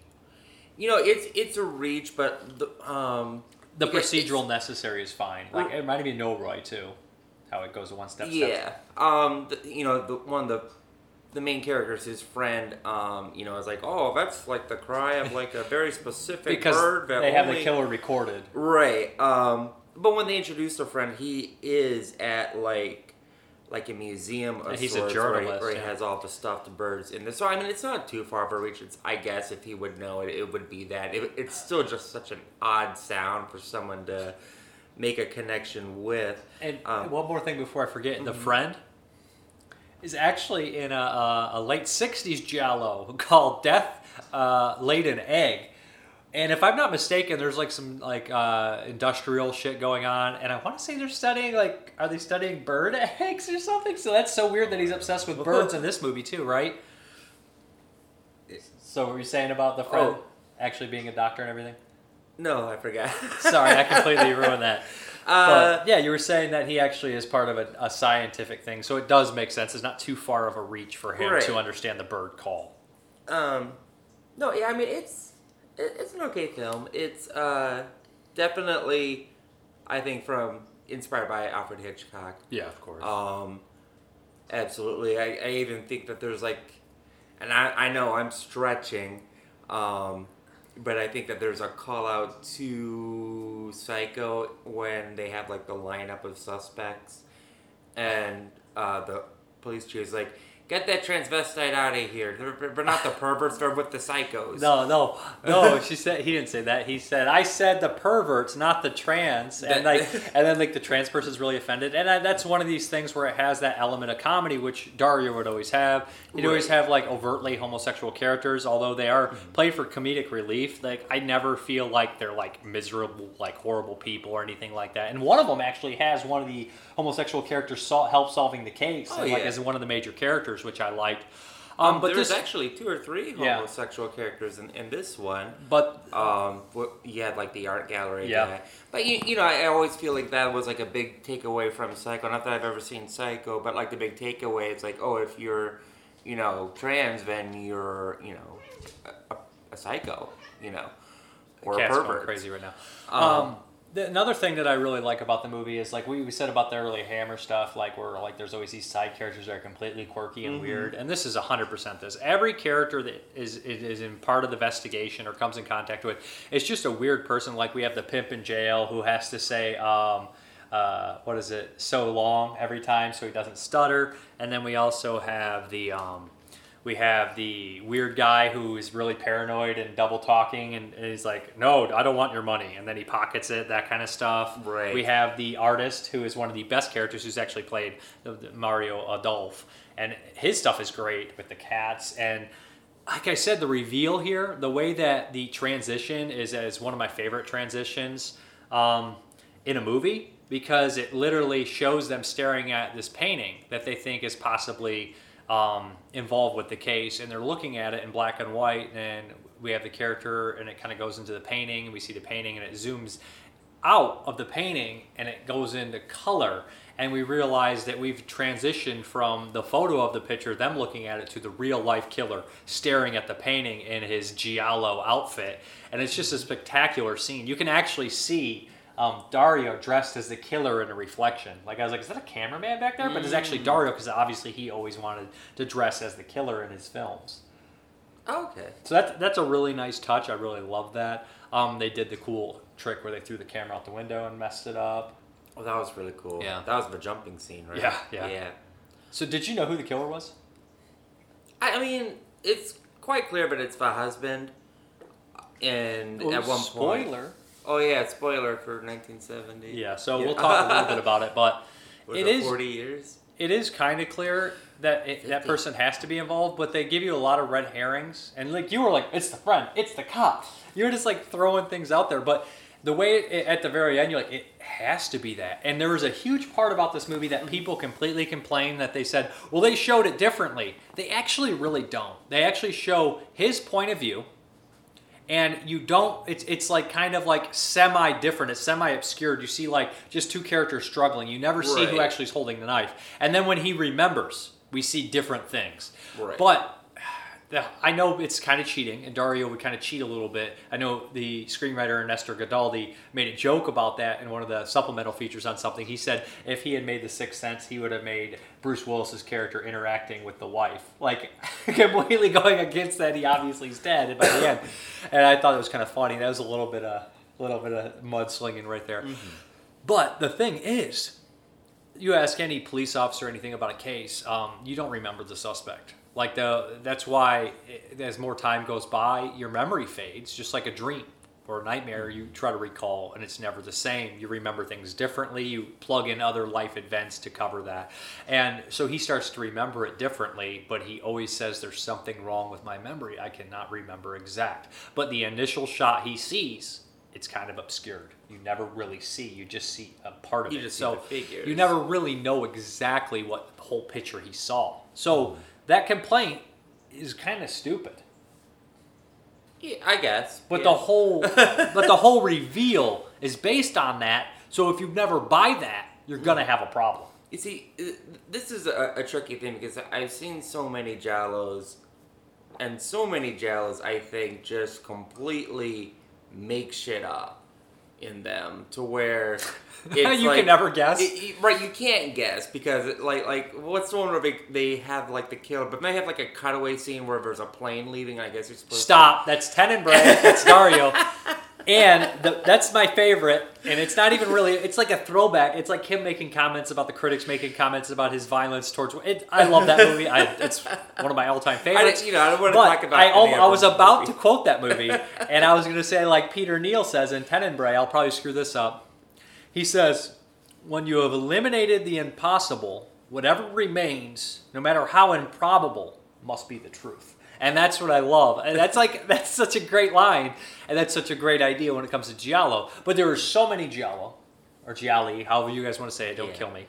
You know, it's it's a reach, but the um The procedural necessary is fine. Like it reminded me of No Roy too, how it goes one step. Yeah. step. Um. The, you know, the one of the the main characters, his friend, um, you know, is like, oh, that's like the cry of like a very specific because bird that they have the killer recorded. Right. Um. But when they introduce the friend, he is at like like a museum of And he's a sorts where he- journalist, where he, yeah. has all the stuffed birds in there. So I mean, it's not too far of a reach. It's, I guess if he would know it, it would be that. It, it's still just such an odd sound for someone to make a connection with. And Um, one more thing before I forget, the Mhm. friend is actually in a, a, a late '60s giallo called Death uh, Laid an Egg. And if I'm not mistaken, there's like some like uh, industrial shit going on, and I want to say they're studying like, are they studying bird eggs or something? So that's so weird that he's obsessed with birds in this movie too, right? So what were you saying about the friend Oh. actually being a doctor and everything? No, I forgot. Sorry, I completely ruined that. Uh, but yeah, you were saying that he actually is part of a, a scientific thing, so it does make sense. It's not too far of a reach for him Right. to understand the bird call. Um, no, yeah, I mean it's it, it's an okay film. It's uh definitely, I think, from inspired by Alfred Hitchcock. Yeah, of course. Um, absolutely. I, I even think that there's like, and I I know I'm stretching, um, but I think that there's a call out to Psycho when they have like the lineup of suspects, and uh, the police chief is like. Get that transvestite out of here. They're not the perverts. They're with the psychos. No, no, no. she said he didn't say that. He said I said the perverts, not the trans, and like, and then like the trans person's really offended, and I, that's one of these things where it has that element of comedy, which Dario would always have. He'd always have like overtly homosexual characters, although they are mm-hmm. played for comedic relief. Like I never feel like they're like miserable, like horrible people or anything like that. And one of them actually has one of the homosexual characters help solving the case, Oh, and, like yeah. as one of the major characters, which I liked. Um, but there's this actually two or three Yeah. homosexual characters in, in this one. But um, had like the art gallery Yeah. guy. But you, you know, I always feel like that was like a big takeaway from Psycho. Not that I've ever seen Psycho, but like the big takeaway, it's like, oh, if you're, you know, trans, then you're, you know, a, a, psycho, you know, or a pervert. crazy right now. Um, Um, the, another thing that I really like about the movie is like we, we said about the early Hammer stuff, like where like there's always these side characters that are completely quirky and Mhm. weird, and this is hundred percent this. Every character that is is is in part of the investigation or comes in contact with, it's just a weird person. Like we have the pimp in jail who has to say. Um, uh, what is it? So long every time, so he doesn't stutter. And then we also have the um, we have the weird guy who is really paranoid and double talking, and, and he's like, "No, I don't want your money," and then he pockets it, that kind of stuff. Right. We have the artist who is one of the best characters, who's actually played Mario Adorf, and his stuff is great with the cats and. Like I said, the reveal here, the way that the transition is, is one of my favorite transitions um, in a movie because it literally shows them staring at this painting that they think is possibly um, involved with the case, and they're looking at it in black and white. And we have the character, and it kind of goes into the painting, and we see the painting, and it zooms out of the painting, and it goes into color. And we realize that we've transitioned from the photo of the picture, them looking at it, to the real life killer staring at the painting in his Giallo outfit. And it's just a spectacular scene. You can actually see um, Dario dressed as the killer in a reflection. Like I was like, is that a cameraman back there? But it's actually Mm. Dario because obviously he always wanted to dress as the killer in his films. Okay. So that that's a really nice touch. I really love that. Um, they did the cool trick where they threw the camera out the window and messed it up. Well, that was really cool. Yeah. That was the jumping scene, right? Yeah, yeah. Yeah. So did you know who the killer was? I, I mean, it's quite clear, but it's the husband. And Oh, at one point. spoiler. Oh, yeah, spoiler for 1970. Yeah. So we'll talk a little bit about it, but it is 40 years? It is kind of clear that it, that person has to be involved, but they give you a lot of red herrings, and like you were like, it's the friend, it's the cop. You're just like throwing things out there, but the way it, at the very end, you're like, it has to be that. And there was a huge part about this movie that people completely complained that they said, well, they showed it differently. They actually really don't. They actually show his point of view, and you don't. It's it's like kind of like semi different. It's semi obscured. You see like just two characters struggling. You never see who actually is holding the knife. And then when he remembers, we see different things. Right. But the, I know it's kind of cheating, and Dario would kind of cheat a little bit. I know the screenwriter Nestor Gadaldi made a joke about that in one of the supplemental features on something. He said if he had made The Sixth Sense, he would have made Bruce Willis's character interacting with the wife, like completely going against that. He obviously is dead by the end, and I thought it was kind of funny. That was a little bit of a little bit of mudslinging right there. But the thing is, you ask any police officer anything about a case, um, you don't remember the suspect. Like the that's why i- as more time goes by, your memory fades, just like a dream or a nightmare. You try to recall, and it's never the same. You remember things differently. You plug in other life events to cover that, and so he starts to remember it differently. But he always says, "There's something wrong with my memory. I cannot remember exact." But the initial shot he sees, it's kind of obscured. You never really see. You just see a part of You it. so you never really know exactly what the whole picture he saw. So that complaint is kind of stupid. Yeah, I guess. But yeah. the whole but the whole reveal is based on that. So if you never buy that, you're gonna have a problem. You see, uh, this is a, a tricky thing because I've seen so many Giallos, and so many Giallos, I think, just completely make shit up in them to where it's You like- can never guess. it- it- right, you can't guess because it, like like what's the one where they, they have like the killer, but they have like a cutaway scene where there's a plane leaving. I guess you're supposed Stop. That's Tenebrae. That's Dario. And the, that's my favorite. And it's not even really. It's like a throwback. It's like him making comments about the critics making comments about his violence towards. It, I love that movie. I, it's one of my all-time favorites. I, you know, I don't want to talk about. I, I was about movie. to quote that movie, and I was going to say, like Peter Neal says in Tenebrae, I'll probably screw this up. He says, when you have eliminated the impossible, whatever remains, no matter how improbable, must be the truth. And that's what I love. And that's like, that's such a great line. And that's such a great idea when it comes to Giallo. But there are so many Giallo, or Gialli, however you guys want to say it, don't Yeah. kill me,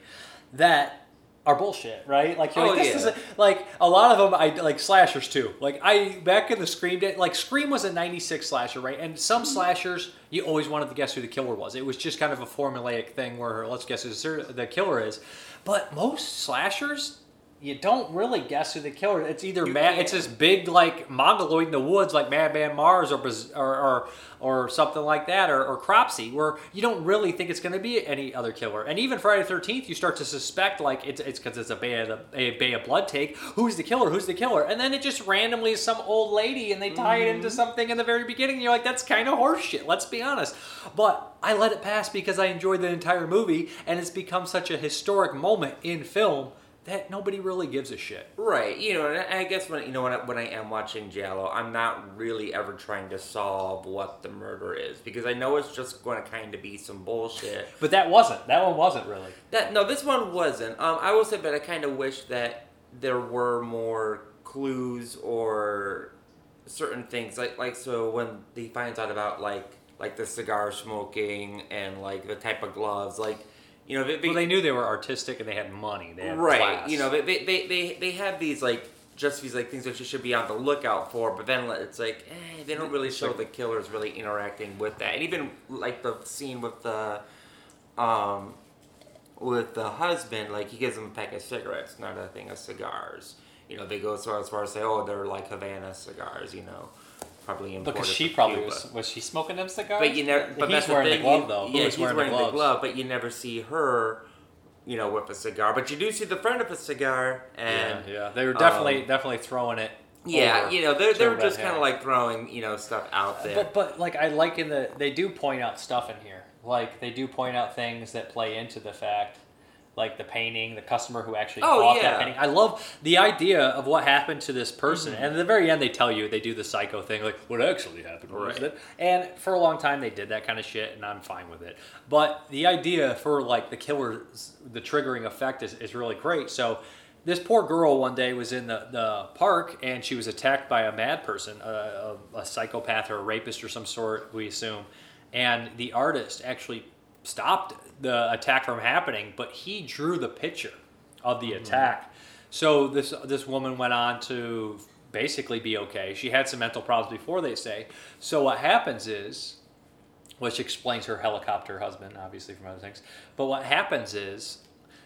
that are bullshit, right? Like, you're Oh, like, this yeah. is a- like a lot of them I like slashers too. Like I back in the Scream day, like Scream was a '96 slasher, right? And some mm-hmm. slashers you always wanted to guess who the killer was. It was just kind of a formulaic thing where let's guess who the the killer is. But most slashers, you don't really guess who the killer. It's either You. It's this big like mongoloid in the woods, like Madman Marz or or or, or something like that, or, or Cropsy, where you don't really think it's going to be any other killer. And even Friday the Thirteenth, you start to suspect like it's it's because it's a Bay of a Bay of Blood take. Who's the killer? Who's the killer? And then it just randomly is some old lady, and they tie it into mm-hmm. something in the very beginning. And you're like, that's kind of horseshit. Let's be honest. But I let it pass because I enjoyed the entire movie, and it's become such a historic moment in film that nobody really gives a shit. Right, you know, and I guess when you know when I, when I am watching Giallo, I'm not really ever trying to solve what the murder is because I know it's just going to kind of be some bullshit. But that wasn't. That one wasn't really. That no, this one wasn't. Um, I will say, but I kind of wish that there were more clues or certain things like like so when he finds out about like like the cigar smoking and like the type of gloves, like you know, they, they, Well, they knew they were artistic and they had money. They had right class. you know they, they, they, they, have these like just these like things that you should be on the lookout for but then it's like eh, they don't really show the killers really interacting with that and even like the scene with the um with the husband like he gives him a pack of cigarettes not a thing of cigars you know they go so as far as say oh they're like havana cigars you know probably imported because she probably Cuba. was. Was she smoking them cigars? But you never. But he's that's wearing the, thing, glove though. Yeah, he's wearing, wearing the the glove, but you never see her, you know, with a cigar. But you do see the friend of a cigar, and yeah, yeah, they were definitely um, definitely throwing it. yeah, you know, they're they're just kind of like throwing you know stuff out there. But but like I like in the they do point out stuff in here. Like they do point out things that play into the fact, like the painting, the customer who actually Oh, bought yeah. that painting. I love the idea of what happened to this person. Mhm. And at the very end, they tell you they do the psycho thing, like what actually happened was Right. that. And for a long time, they did that kind of shit, and I'm fine with it. But the idea for like the killer's the triggering effect is, is really great. So this poor girl one day was in the, the park and she was attacked by a mad person, a, a, a psychopath or a rapist or some sort, we assume. and the artist actually stopped the attack from happening, but he drew the picture of the mm-hmm. attack. So this this woman went on to basically be okay. She had some mental problems before they say. So what happens is which explains her helicopter husband, obviously from other things. But what happens is,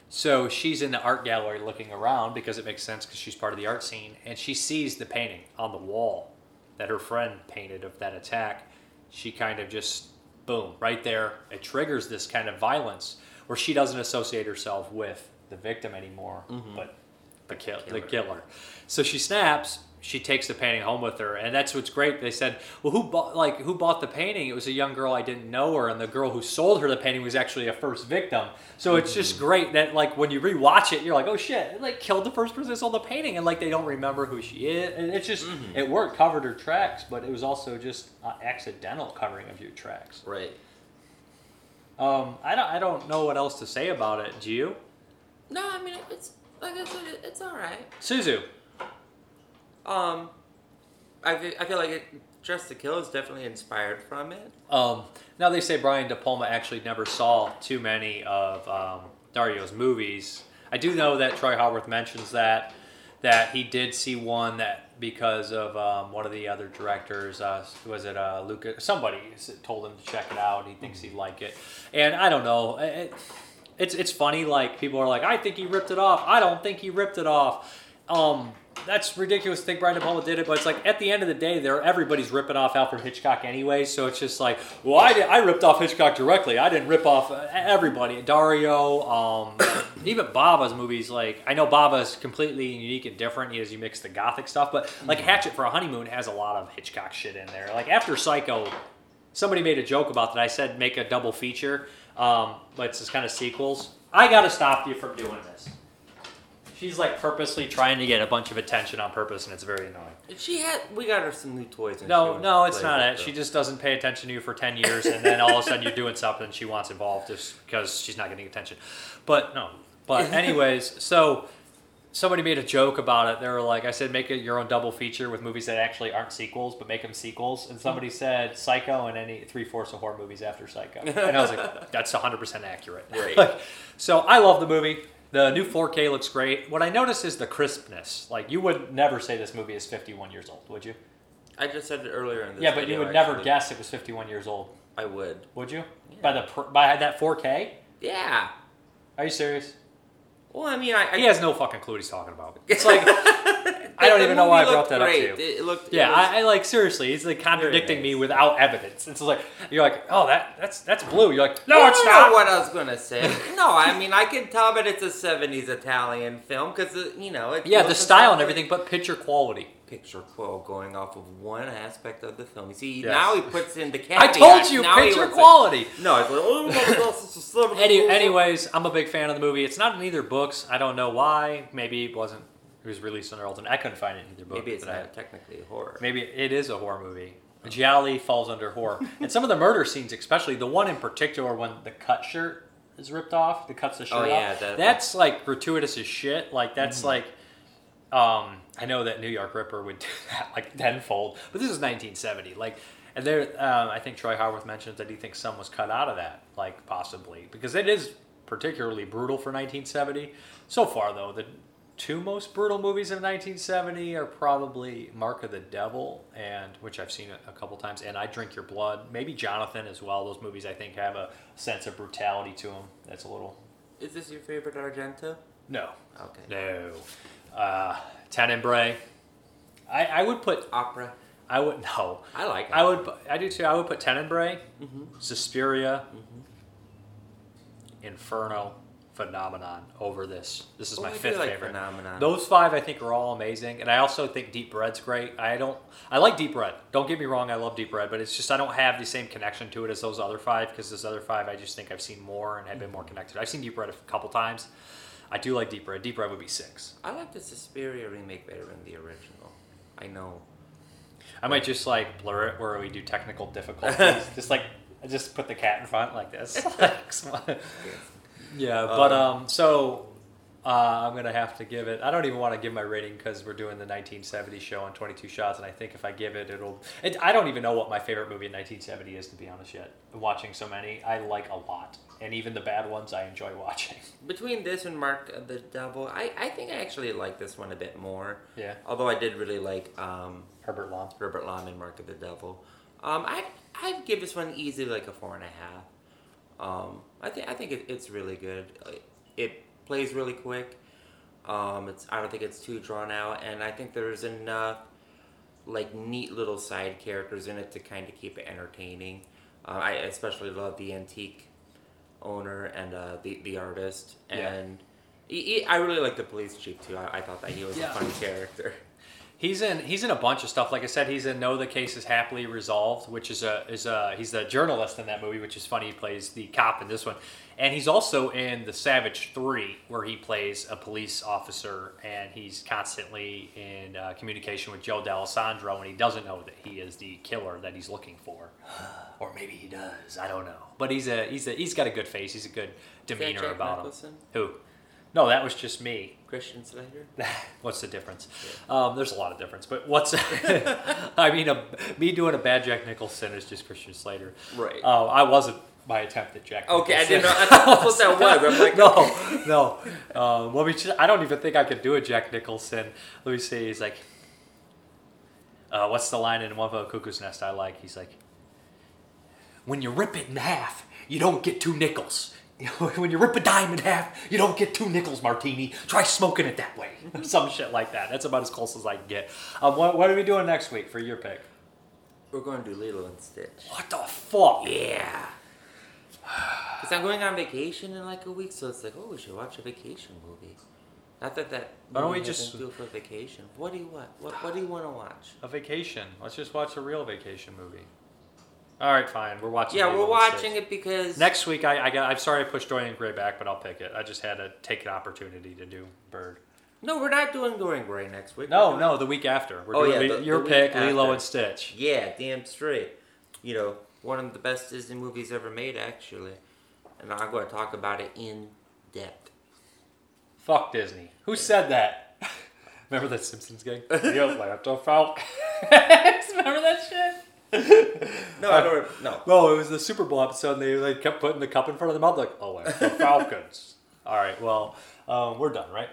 so she's in the art gallery looking around because it makes sense because she's part of the art scene, and she sees the painting on the wall that her friend painted of that attack. She kind of just boom right there. It triggers this kind of violence where she doesn't associate herself with the victim anymore, mm-hmm. but the kill the killer. So she snaps. She takes the painting home with her, and that's what's great. They said, "Well, who bought like who bought the painting?" It was a young girl I didn't know her, and the girl who sold her the painting was actually a first victim. So it's just great that like when you rewatch it, you're like, "Oh shit!" It, like killed the first person that sold the painting, and like they don't remember who she is, and it's just it worked, covered her tracks, but it was also just uh, accidental covering of your tracks. Right. Um, I don't I don't know what else to say about it. Do you, No, I mean it's like I said, it's all right. Suzu? Um, I feel, I feel like it, Dress to Kill is definitely inspired from it. Um, now they say Brian De Palma actually never saw too many of um, Dario's movies. I do know that Troy Howarth mentions that that he did see one that because of um, one of the other directors, uh, was it uh, Luca? Somebody told him to check it out. He thinks he'd like it, and I don't know. It, it's it's funny. Like people are like, I think he ripped it off. I don't think he ripped it off. Um, that's ridiculous to think Brian De Palma did it, but it's like at the end of the day, there everybody's ripping off Alfred Hitchcock anyway. So it's just like, well, I, did, I ripped off Hitchcock directly. I didn't rip off uh, everybody. Dario, um, even Bava's movies. Like I know Bava's completely unique and different as you mix the gothic stuff, but like Hatchet for a Honeymoon has a lot of Hitchcock shit in there. Like after Psycho, somebody made a joke about that. I said make a double feature, um, but it's just kind of sequels. I gotta stop you from doing this. She's like purposely trying to get a bunch of attention on purpose, and it's very annoying. She had we got her some new toys. And No, no, it's not it. She just doesn't pay attention to you for 10 years, and then all of a sudden you're doing something she wants involved just because she's not getting attention. But no. But, anyways, so somebody made a joke about it. They were like, I said, make it your own double feature with movies that actually aren't sequels, but make them sequels. And somebody said Psycho and any three fourths of horror movies after Psycho. And I was like, that's 100% accurate. Right. So I love the movie. The new 4K looks great. What I noticed is the crispness. Like, you would never say this movie is 51 years old, would you? I just said it earlier in this. Yeah, but you video, would never actually. guess it was 51 years old, I would. would you? By the by that 4K? Yeah. Are you serious? Well, I mean, I. I He has no fucking clue what he's talking about. It's like I don't even know why I brought that great. up to you. It, it looked. it yeah, was- I, I like seriously. He's like contradicting me without evidence. It's like you're like, oh, that that's that's blue. You're like, no, I it's don't not. know what I was gonna say. no, I mean I can tell that it's a '70s Italian film because uh, you know it yeah, the style and everything, but picture quality. Picture quote going off of one aspect of the film. You see, Yes. now he puts in the I told you, now picture looks like- quality. no, it's like oh, no, this is a 70s Any, anyways, I'm a big fan of the movie. It's not in either books. I don't know why. Maybe it wasn't. It was released under Alton. I couldn't find it in either book. maybe it's but I- not technically a horror. Maybe it is a horror movie. Gialli falls under horror. and some of the murder scenes, especially the one in particular when the cut shirt is ripped off, the cuts the shirt Oh, yeah, off. that- that's like gratuitous as shit. Like that's like um I know that New York Ripper would do that like tenfold, but this is 1970. Like and there um, I think Troy Howarth mentions that he thinks some was cut out of that, like possibly. Because it is particularly brutal for 1970. So far though, the two most brutal movies of 1970 are probably Mark of the Devil and which I've seen a, couple times and I Drink Your Blood. Maybe Jonathan as well. Those movies I think have a sense of brutality to them. That's a little Is this your favorite Argento? no. Okay. No. Uh Tenebrae. I I would put Opera. I would no. I like. I would. I do too. I would put Tenebrae, Suspiria, Inferno, Phenomenon over this. This is Oh, my fifth like favorite. Phenomenon. Those five I think are all amazing, and I also think Deep Red's great. I don't. I like Deep Red. Don't get me wrong. I love Deep Red, but it's just I don't have the same connection to it as those other five because those other five I just think I've seen more and have been more mm-hmm. connected. I've seen Deep Red a couple times. I do like Deep Red. Deep Red would be six. I like the Suspiria remake better than the original. I know. I might just like blur it where we do technical difficulties. just like I just put the cat in front like this. yeah, but um, so Uh, I'm gonna have to give it. I don't even want to give my rating because we're doing the 1970 show on 22 shots, and I think if I give it, it'll. It, I don't even know what my favorite movie in 1970 is, to be honest. Yet, watching so many, I like a lot, and even the bad ones, I enjoy watching. Between this and Mark of the Devil, I, I think I actually like this one a bit more. Yeah. Although I did really like um, Herbert Lom. Herbert Lom and Mark of the Devil. Um, I I'd give this one easily like a four and a half. Um, I think I think it, it's really good. It plays really quick. Um, it's I don't think it's too drawn out, and I think there's enough like neat little side characters in it to kind of keep it entertaining. Uh, I especially love the antique owner and uh, the the artist, Yeah. and he, he- I really like the police chief too. I, I thought that he was Yeah. a fun character. He's in he's in a bunch of stuff. Like I said, he's in No, the Case is Happily Resolved, which is a is a he's the journalist in that movie, which is funny. He plays the cop in this one, and he's also in The Savage Three, where he plays a police officer, and he's constantly in uh, communication with Joe Dallesandro, and he doesn't know that he is the killer that he's looking for, or maybe he does. I don't know. But he's a he's a he's got a good face. He's a good demeanor about Nicholson? him. Who? No, that was just me. Christian Slater. What's the difference? Um, there's a lot of difference, but what's I mean, a, me doing a bad Jack Nicholson is just Christian Slater. Right. Uh, I wasn't my attempt at Jack. Okay, I didn't know. I thought what that was. I'm like, no, no. Um, let me. Just, I don't even think I could do a Jack Nicholson. Let me see. He's like, uh, what's the line in One Fell Cuckoo's Nest I like? He's like, when you rip it in half, you don't get two nickels. When you rip a dime in half, you don't get two nickels, Martini. Try smoking it that way. Some shit like that. That's about as close as I can get. Um, what, what are we doing next week for your pick? We're going to do Lilo and Stitch. What the fuck? Yeah. Because I'm going on vacation in like a week, so it's like, oh, we should watch a vacation movie. Not that that. Why don't we just- anything to do for vacation? What do you want? What What do you want to watch? A vacation. Let's just watch a real vacation movie. All right, fine. We're watching. Yeah, we're watching it because Next week, I, I got. I'm sorry I pushed Dorian Gray back, but I'll pick it. I just had to take an opportunity to do Bird. No, we're not doing Dorian Gray next week. No, no, the week after. We're Oh, doing yeah, the- the- your the pick, Lilo after. and Stitch. Yeah, damn straight. You know, one of the best Disney movies ever made, actually. And I'm going to talk about it in depth. Fuck Disney. Who said that? Remember that Simpsons gang? you like a Falcon. Remember that shit? No, I don't. No. No, it was the Super Bowl episode, and they like kept putting the cup in front of the mouth, like, oh, like the Falcons. All right, well, um, we're done, right?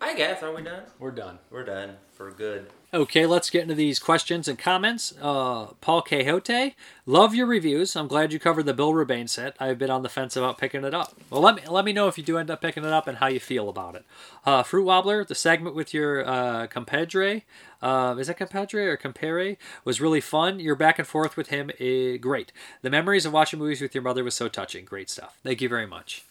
I guess. Are we done? We're done. We're done for good. Okay, let's get into these questions and comments. Uh, Paul Quixote, love your reviews. I'm glad you covered the Bill Rebane set. I've been on the fence about picking it up. Well, let me let me know if you do end up picking it up and how you feel about it. Uh, Fruit Wobbler, the segment with your uh, compadre, uh, is that compadre or compere, was really fun. Your back and forth with him, eh, great. The memories of watching movies with your mother was so touching. Great stuff. Thank you very much.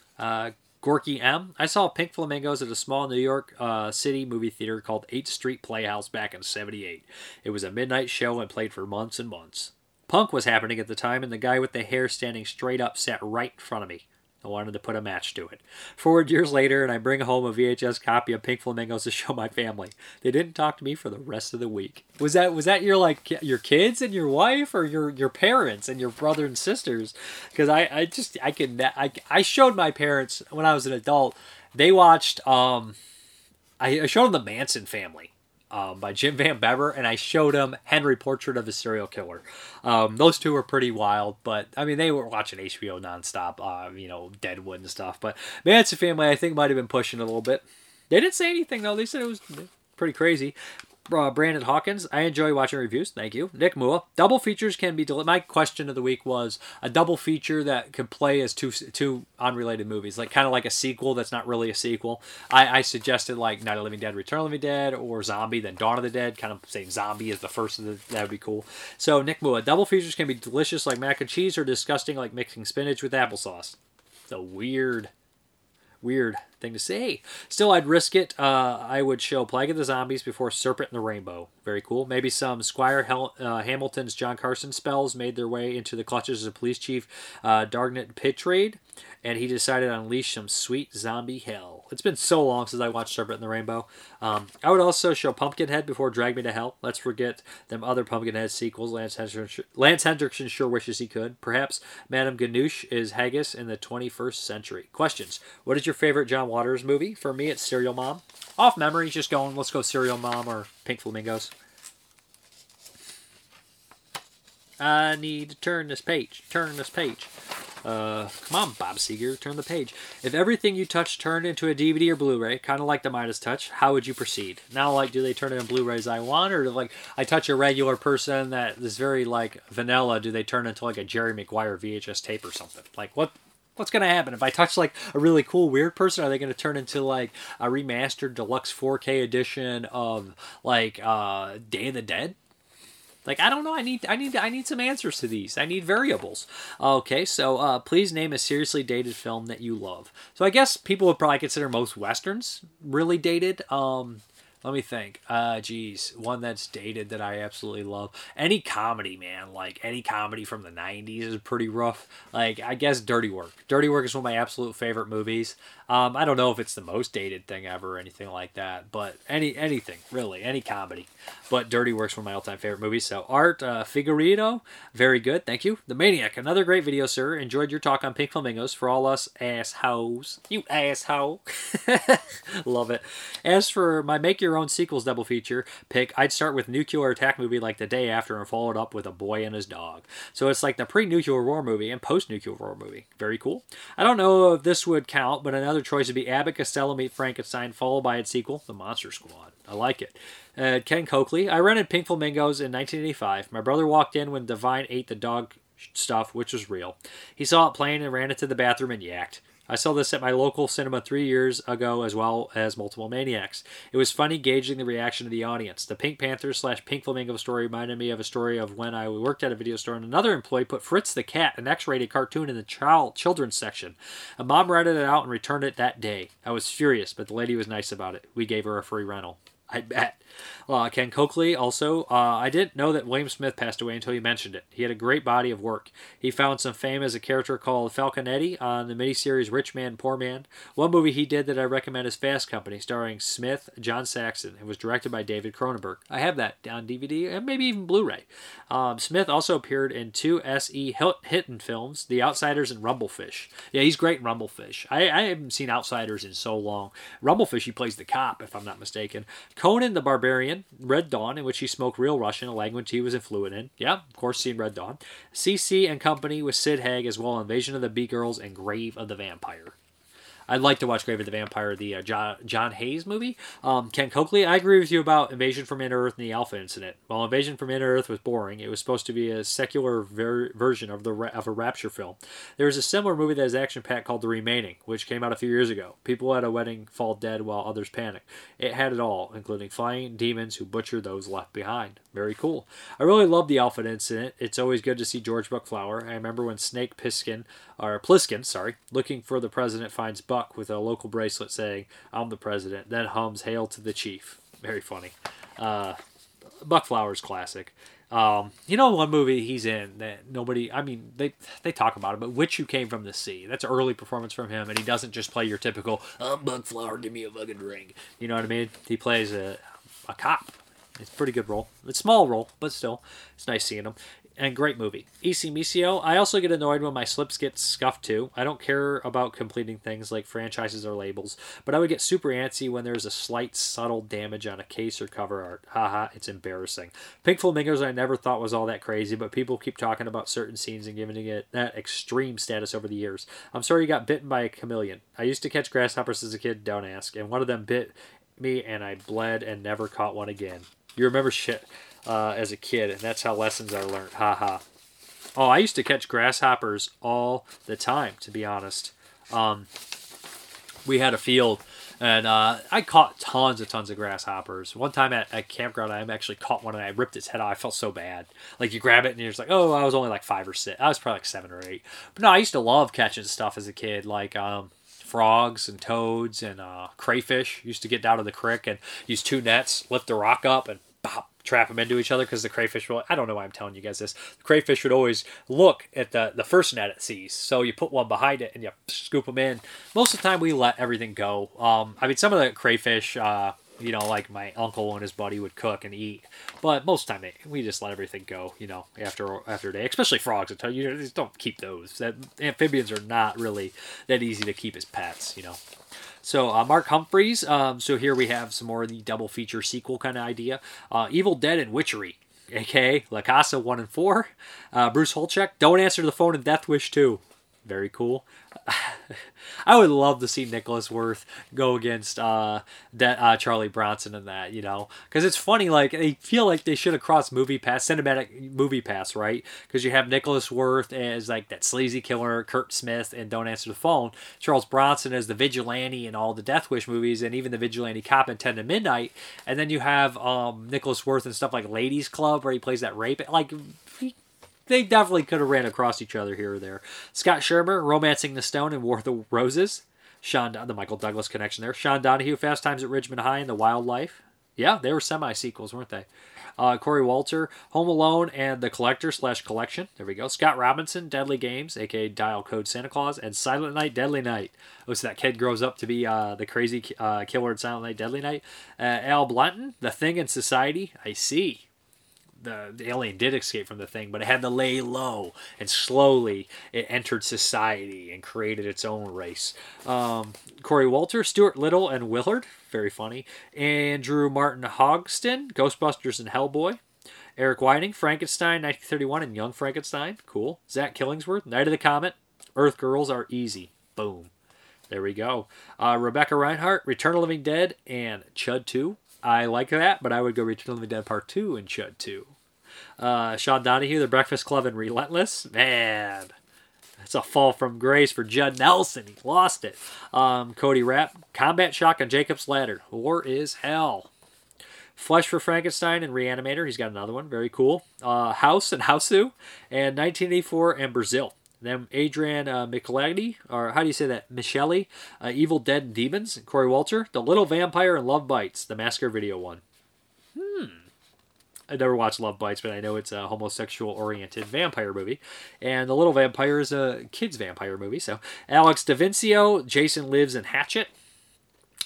Gorky M. I saw Pink Flamingos at a small New York uh, City movie theater called 8th Street Playhouse back in 78. It was a midnight show and played for months and months. Punk was happening at the time, and the guy with the hair standing straight up sat right in front of me. I wanted to put a match to it. Forward years later, and I bring home a VHS copy of Pink Flamingos to show my family. They didn't talk to me for the rest of the week. Was that was that your like your kids and your wife, or your your parents and your brother and sisters? Because I I just I can I I showed my parents when I was an adult. They watched um I, I showed them the Manson Family. Um, by Jim Van Bebber, and I showed him Henry Portrait of a Serial Killer. Um, those two were pretty wild, but I mean, they were watching HBO nonstop, uh, you know, Deadwood and stuff. But Manson Family, I think, might have been pushing a little bit. They didn't say anything, though. They said it was pretty crazy. Uh, Brandon Hawkins, I enjoy watching reviews. Thank you. Nick Mua, double features can be. Del- My question of the week was a double feature that could play as two two unrelated movies, like kind of like a sequel that's not really a sequel. I, I suggested like Night of the Living Dead, Return of the Living Dead, or Zombie, then Dawn of the Dead. Kind of saying Zombie is the first of the. That would be cool. So Nick Mua, double features can be delicious like mac and cheese, or disgusting like mixing spinach with applesauce. A weird weird thing to say. Still, I'd risk it. Uh, I would show Plague of the Zombies before Serpent and the Rainbow. Very cool. Maybe some Squire Hel- uh, Hamilton's John Carson spells made their way into the clutches of police chief uh, Dargent Peytraud, and he decided to unleash some sweet zombie hell. It's been so long since I watched Serpent in the Rainbow. Um, I would also show Pumpkinhead before Drag Me to Hell. Let's forget them other Pumpkinhead sequels. Lance Henriksen, Lance Henriksen sure wishes he could. Perhaps Madame Ganoush is Haggis in the 21st century. Questions. What is your favorite John Waters movie? For me, it's Serial Mom. Off memory, just going, let's go Serial Mom or Pink Flamingos. I need to turn this page. Turn this page. Uh, come on, Bob Seger, turn the page. If everything you touch turned into a DVD or Blu-ray, kind of like the Midas Touch, how would you proceed? Now, like, do they turn it in Blu-rays I want, or like I touch a regular person that is very like vanilla? Do they turn into like a Jerry Maguire VHS tape or something? Like what? What's gonna happen if I touch like a really cool weird person? Are they gonna turn into like a remastered deluxe 4K edition of like uh, Day of the Dead? Like I don't know. I need I need I need some answers to these. I need variables. Okay, so uh, please name a seriously dated film that you love. So I guess people would probably consider most westerns really dated. Um, let me think. Uh, geez, one that's dated that I absolutely love. Any comedy, man, like any comedy from the '90s is pretty rough. Like I guess Dirty Work. Dirty Work is one of my absolute favorite movies. Um, I don't know if it's the most dated thing ever or anything like that, but any anything really, any comedy. But Dirty Work's one of my all-time favorite movies. So Art uh, Figueredo, very good, thank you. The Maniac, another great video, sir. Enjoyed your talk on Pink Flamingos for all us assholes. You asshole. Love it. As for my make your own sequels double feature pick, I'd start with nuclear attack movie like the day after and follow it up with a boy and his dog. So it's like the pre-nuclear war movie and post-nuclear war movie. Very cool. I don't know if this would count, but another choice would be Abbott Costello meet Frankenstein, followed by its sequel, The Monster Squad. I like it. Uh, Ken Coakley. I rented Pink Flamingos in 1985. My brother walked in when Divine ate the dog stuff, which was real. He saw it playing and ran into the bathroom and yacked. I saw this at my local cinema three years ago, as well as Multiple Maniacs. It was funny gauging the reaction of the audience. The Pink Panther slash Pink Flamingo story reminded me of a story of when I worked at a video store and another employee put Fritz the Cat, an X-rated cartoon, in the child children's section. A mom rented it out and returned it that day. I was furious, but the lady was nice about it. We gave her a free rental. I bet. Uh, Ken Coakley also. Uh, I didn't know that William Smith passed away until you mentioned it. He had a great body of work. He found some fame as a character called Falconetti on the miniseries Rich Man, Poor Man. One movie he did that I recommend is Fast Company, starring Smith, John Saxon. It was directed by David Cronenberg. I have that on DVD and maybe even Blu-ray. Um, Smith also appeared in two S.E. Hinton films, The Outsiders and Rumblefish. Yeah, he's great in Rumblefish. I, I haven't seen Outsiders in so long. Rumblefish, he plays the cop, if I'm not mistaken. Conan the Barbarian, Red Dawn, in which he spoke real Russian, a language he was fluent in. Yeah, of course, seen Red Dawn. CC and Company with Sid Haig as well, Invasion of the Bee Girls and Grave of the Vampire. I'd like to watch Grave of the Vampire, the uh, John, John Hayes movie. Um, Ken Coakley, I agree with you about Invasion from Inner Earth and the Alpha Incident. While Invasion from Inner Earth was boring, it was supposed to be a secular ver- version of the of a Rapture film. There is a similar movie that is action packed called The Remaining, which came out a few years ago. People at a wedding fall dead while others panic. It had it all, including flying demons who butcher those left behind. Very cool. I really love the Alpha Incident. It's always good to see George Buck Flower. I remember when Snake Piskin, or Plissken, sorry, looking for the president finds Buck with a local bracelet saying, I'm the president, then hums Hail to the Chief. Very funny. Uh, Buck Flowers classic. Um, you know one movie he's in that nobody I mean they they talk about it, but Witch Who Came from the Sea. That's an early performance from him and he doesn't just play your typical I'm Buck Flower, give me a fucking drink. You know what I mean? He plays a a cop. It's a pretty good role. It's a small role, but still, it's nice seeing him. And great movie. EC Misio. I also get annoyed when my slips get scuffed too. I don't care about completing things like franchises or labels, but I would get super antsy when there's a slight subtle damage on a case or cover art. Haha, it's embarrassing. Pink Flamingos I never thought was all that crazy, but people keep talking about certain scenes and giving it that extreme status over the years. I'm sorry you got bitten by a chameleon. I used to catch grasshoppers as a kid, don't ask, and one of them bit me and I bled and never caught one again. You remember shit uh, as a kid, and that's how lessons are learned. Ha ha. Oh, I used to catch grasshoppers all the time, to be honest. Um, we had a field, and uh, I caught tons and tons of grasshoppers. One time at a campground, I actually caught one and I ripped its head off. I felt so bad. Like you grab it and you're just like, oh, I was only like five or six. I was probably like seven or eight. But no, I used to love catching stuff as a kid, like um, frogs and toads and uh, crayfish. Used to get down to the creek and use two nets, lift the rock up, and trap them into each other because the crayfish will. I don't know why I'm telling you guys this. The crayfish would always look at the the first net it sees. So you put one behind it and you scoop them in. Most of the time we let everything go. Um, I mean some of the crayfish. Uh, you know, like my uncle and his buddy would cook and eat. But most of the time, we just let everything go. You know, after after a day, especially frogs. Tell you, you just don't keep those. That amphibians are not really that easy to keep as pets. You know. So uh, Mark Humphreys. Um, so here we have some more of the double feature sequel kind of idea. Uh, Evil Dead and Witchery, aka La Casa one and four. Uh, Bruce Hoelcheck. Don't answer the phone in Death Wish two. Very cool. I would love to see Nicholas Worth go against uh, that uh, Charlie Bronson in that, you know, because it's funny. Like they feel like they should have crossed movie pass, cinematic movie pass, right? Because you have Nicholas Worth as like that sleazy killer, Kurt Smith, and Don't Answer the Phone. Charles Bronson as the vigilante in all the Death Wish movies, and even the vigilante cop in Ten to Midnight. And then you have um, Nicholas Worth and stuff like Ladies Club, where he plays that rape. Like they definitely could have ran across each other here or there. Scott Shermer, Romancing the Stone and War of the Roses. Sean, the Michael Douglas connection there. Sean Donahue, Fast Times at Ridgemont High and The Wildlife. Yeah, they were semi sequels, weren't they? Uh, Corey Walter, Home Alone and The Collector slash Collection. There we go. Scott Robinson, Deadly Games, aka Dial Code Santa Claus, and Silent Night, Deadly Night. Oh, so that kid grows up to be uh, the crazy uh, killer in Silent Night, Deadly Night. Uh, Al Blanton, The Thing in Society. I see the, the alien did escape from the thing, but it had to lay low and slowly it entered society and created its own race. Um, Corey Walter, Stuart Little, and Willard, very funny. Andrew Martin Hogston, Ghostbusters and Hellboy. Eric Whiting, Frankenstein, 1931, and Young Frankenstein, cool. Zach Killingsworth, Night of the Comet, Earth Girls Are Easy, boom. There we go. Uh, Rebecca Reinhart, Return of the Living Dead, and Chud 2. I like that, but I would go Return of the Dead Part 2 and Chud 2. Uh, Sean Donahue, The Breakfast Club, and Relentless. Man, it's a fall from grace for Judd Nelson. He lost it. Um, Cody Rapp, Combat Shock on Jacob's Ladder. War is hell. Flesh for Frankenstein and Reanimator. He's got another one. Very cool. Uh, House and Hausu. And 1984 and Brazil. Then Adrian uh, or how do you say that? Michele, uh, Evil Dead and Demons. Corey Walter, The Little Vampire and Love Bites, the Massacre video one. Hmm. I never watched Love Bites, but I know it's a homosexual oriented vampire movie. And The Little Vampire is a kid's vampire movie. So Alex DeVincio, Jason Lives and Hatchet.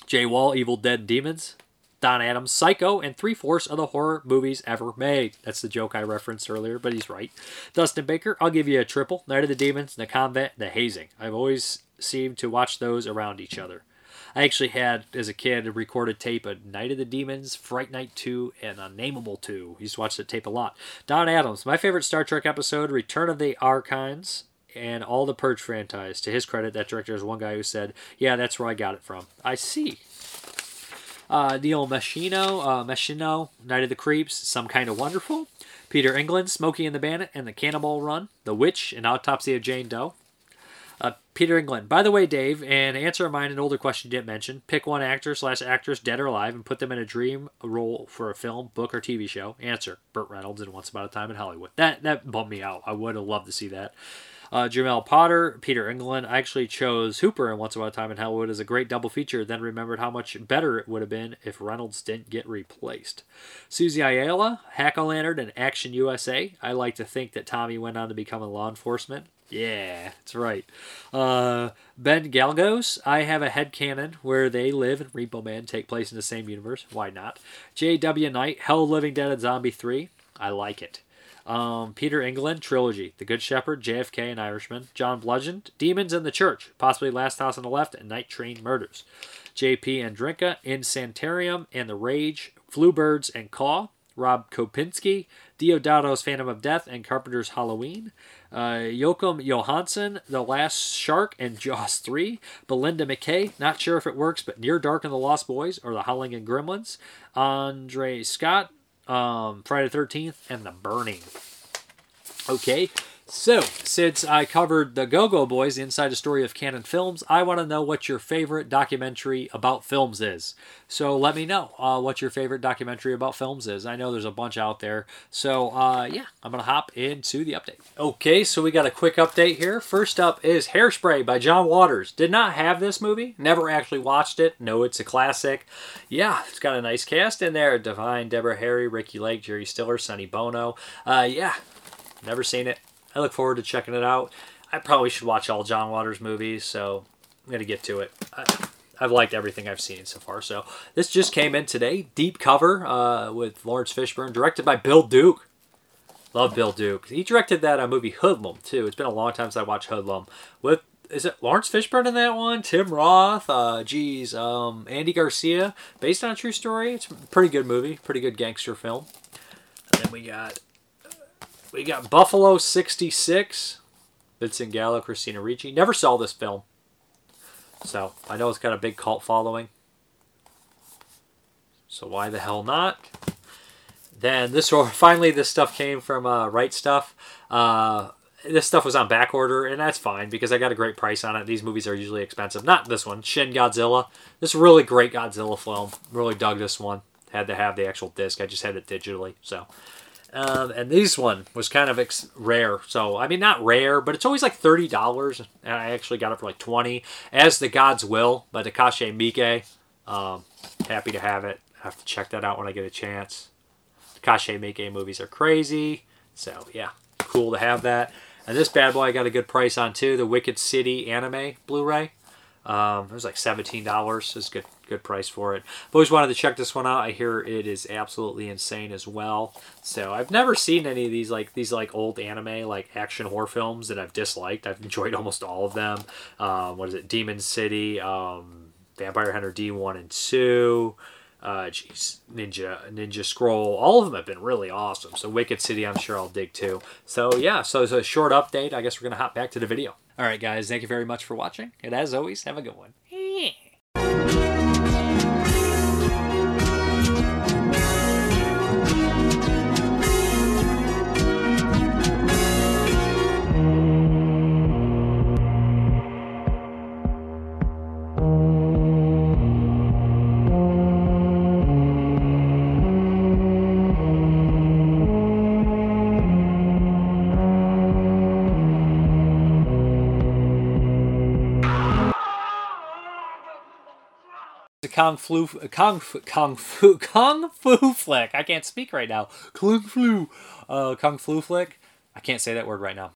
Jay Wall, Evil Dead Demons. Don Adams, Psycho, and three fourths of the horror movies ever made. That's the joke I referenced earlier, but he's right. Dustin Baker, I'll give you a triple. Night of the Demons, The Convent, The Hazing. I've always seemed to watch those around each other. I actually had, as a kid, a recorded tape of Night of the Demons, Fright Night 2, and Unnameable 2. I used to watch that tape a lot. Don Adams, my favorite Star Trek episode, Return of the Archons, and all the Purge franchise. To his credit, that director is one guy who said, Yeah, that's where I got it from. I see. Uh, Neil Machino, uh, Machino, Night of the Creeps, Some Kind of Wonderful. Peter England, Smokey and the Bandit, and the Cannonball Run. The Witch, An Autopsy of Jane Doe. Uh, Peter England. By the way, Dave, and answer mine an older question you didn't mention. Pick one actor slash actress, dead or alive, and put them in a dream role for a film, book, or TV show. Answer: Burt Reynolds in Once Upon a Time in Hollywood. That that bummed me out. I would have loved to see that. Uh, Jamel Potter, Peter England. I actually chose Hooper in Once Upon a Time in Hollywood as a great double feature, then remembered how much better it would have been if Reynolds didn't get replaced. Susie Ayala, Hack-O-Lantern, and Action USA. I like to think that Tommy went on to become a law enforcement. Yeah, that's right. Uh, ben Galgos, I have a head canon where they live and Repo Man take place in the same universe. Why not? J.W. Knight, Hell Living Dead and Zombie 3. I like it. Um, Peter England trilogy: The Good Shepherd, JFK, and Irishman. John Bludgeon, Demons in the Church, possibly Last House on the Left, and Night Train Murders. J.P. Andrinka, Insanitarium and the Rage, Fluebirds and Caw. Rob Kopinski, Deodato's Phantom of Death, and Carpenter's Halloween. Uh, Joachim Johansson, The Last Shark, and Jaws 3. Belinda McKay, not sure if it works, but Near Dark and the Lost Boys, or The Howling and Gremlins. Andre Scott, um, Friday the 13th, and The Burning. Okay, So, since I covered the Go Go Boys, the inside a story of Cannon Films, I want to know what your favorite documentary about films is. So, let me know uh, what your favorite documentary about films is. I know there's a bunch out there. So, uh, yeah, I'm going to hop into the update. Okay, so we got a quick update here. First up is Hairspray by John Waters. Did not have this movie, never actually watched it. No, it's a classic. Yeah, it's got a nice cast in there Divine, Deborah Harry, Ricki Lake, Jerry Stiller, Sonny Bono. Uh, yeah, never seen it. I look forward to checking it out. I probably should watch all John Waters movies, so I'm to get to it. I, have liked everything I've seen so far. So this just came in today. Deep cover uh, with Laurence Fishburne, directed by Bill Duke. Love Bill Duke. He directed that uh, movie Hoodlum too. It's been a long time since I watched Hoodlum. With is it Laurence Fishburne in that one? Tim Roth, uh, geez, um, Andy Garcia, based on a true story. It's a pretty good movie, pretty good gangster film. And then we got we got Buffalo 66. Vincent Gallo, Christina Ricci. Never saw this film. So I know it's got a big cult following. So why the hell not? Then this or finally this stuff came from uh, Right Stuf. Uh, this stuff was on back order, and that's fine because I got a great price on it. These movies are usually expensive. Not this one, Shin Godzilla. This really great Godzilla film. Really dug this one. Had to have the actual disc. I just had it digitally. So um, and this one was kind of ex- rare. So, I mean, not rare, but it's always like $30. And I actually got it for like 20 As the Gods Will by Takashi Miike. Um, happy to have it. I have to check that out when I get a chance. Takashi Miike movies are crazy. So, yeah, cool to have that. And this bad boy I got a good price on too. The Wicked City anime Blu ray. Um, it was like $17. It's good good price for it. I've always wanted to check this one out. I hear it is absolutely insane as well. So I've never seen any of these like these like old anime like action horror films that I've disliked. I've enjoyed almost all of them. Um, what is it? Demon City, um, Vampire Hunter D one and two. Uh, geez, Ninja, Ninja Scroll, all of them have been really awesome. So Wicked City, I'm sure I'll dig too. So yeah, so it's a short update. I guess we're gonna hop back to the video. All right, guys, thank you very much for watching, and as always, have a good one. Kung flu kung kung fu kung fu flick. I can't speak right now. Kung flu, uh, kung flu flick. I can't say that word right now.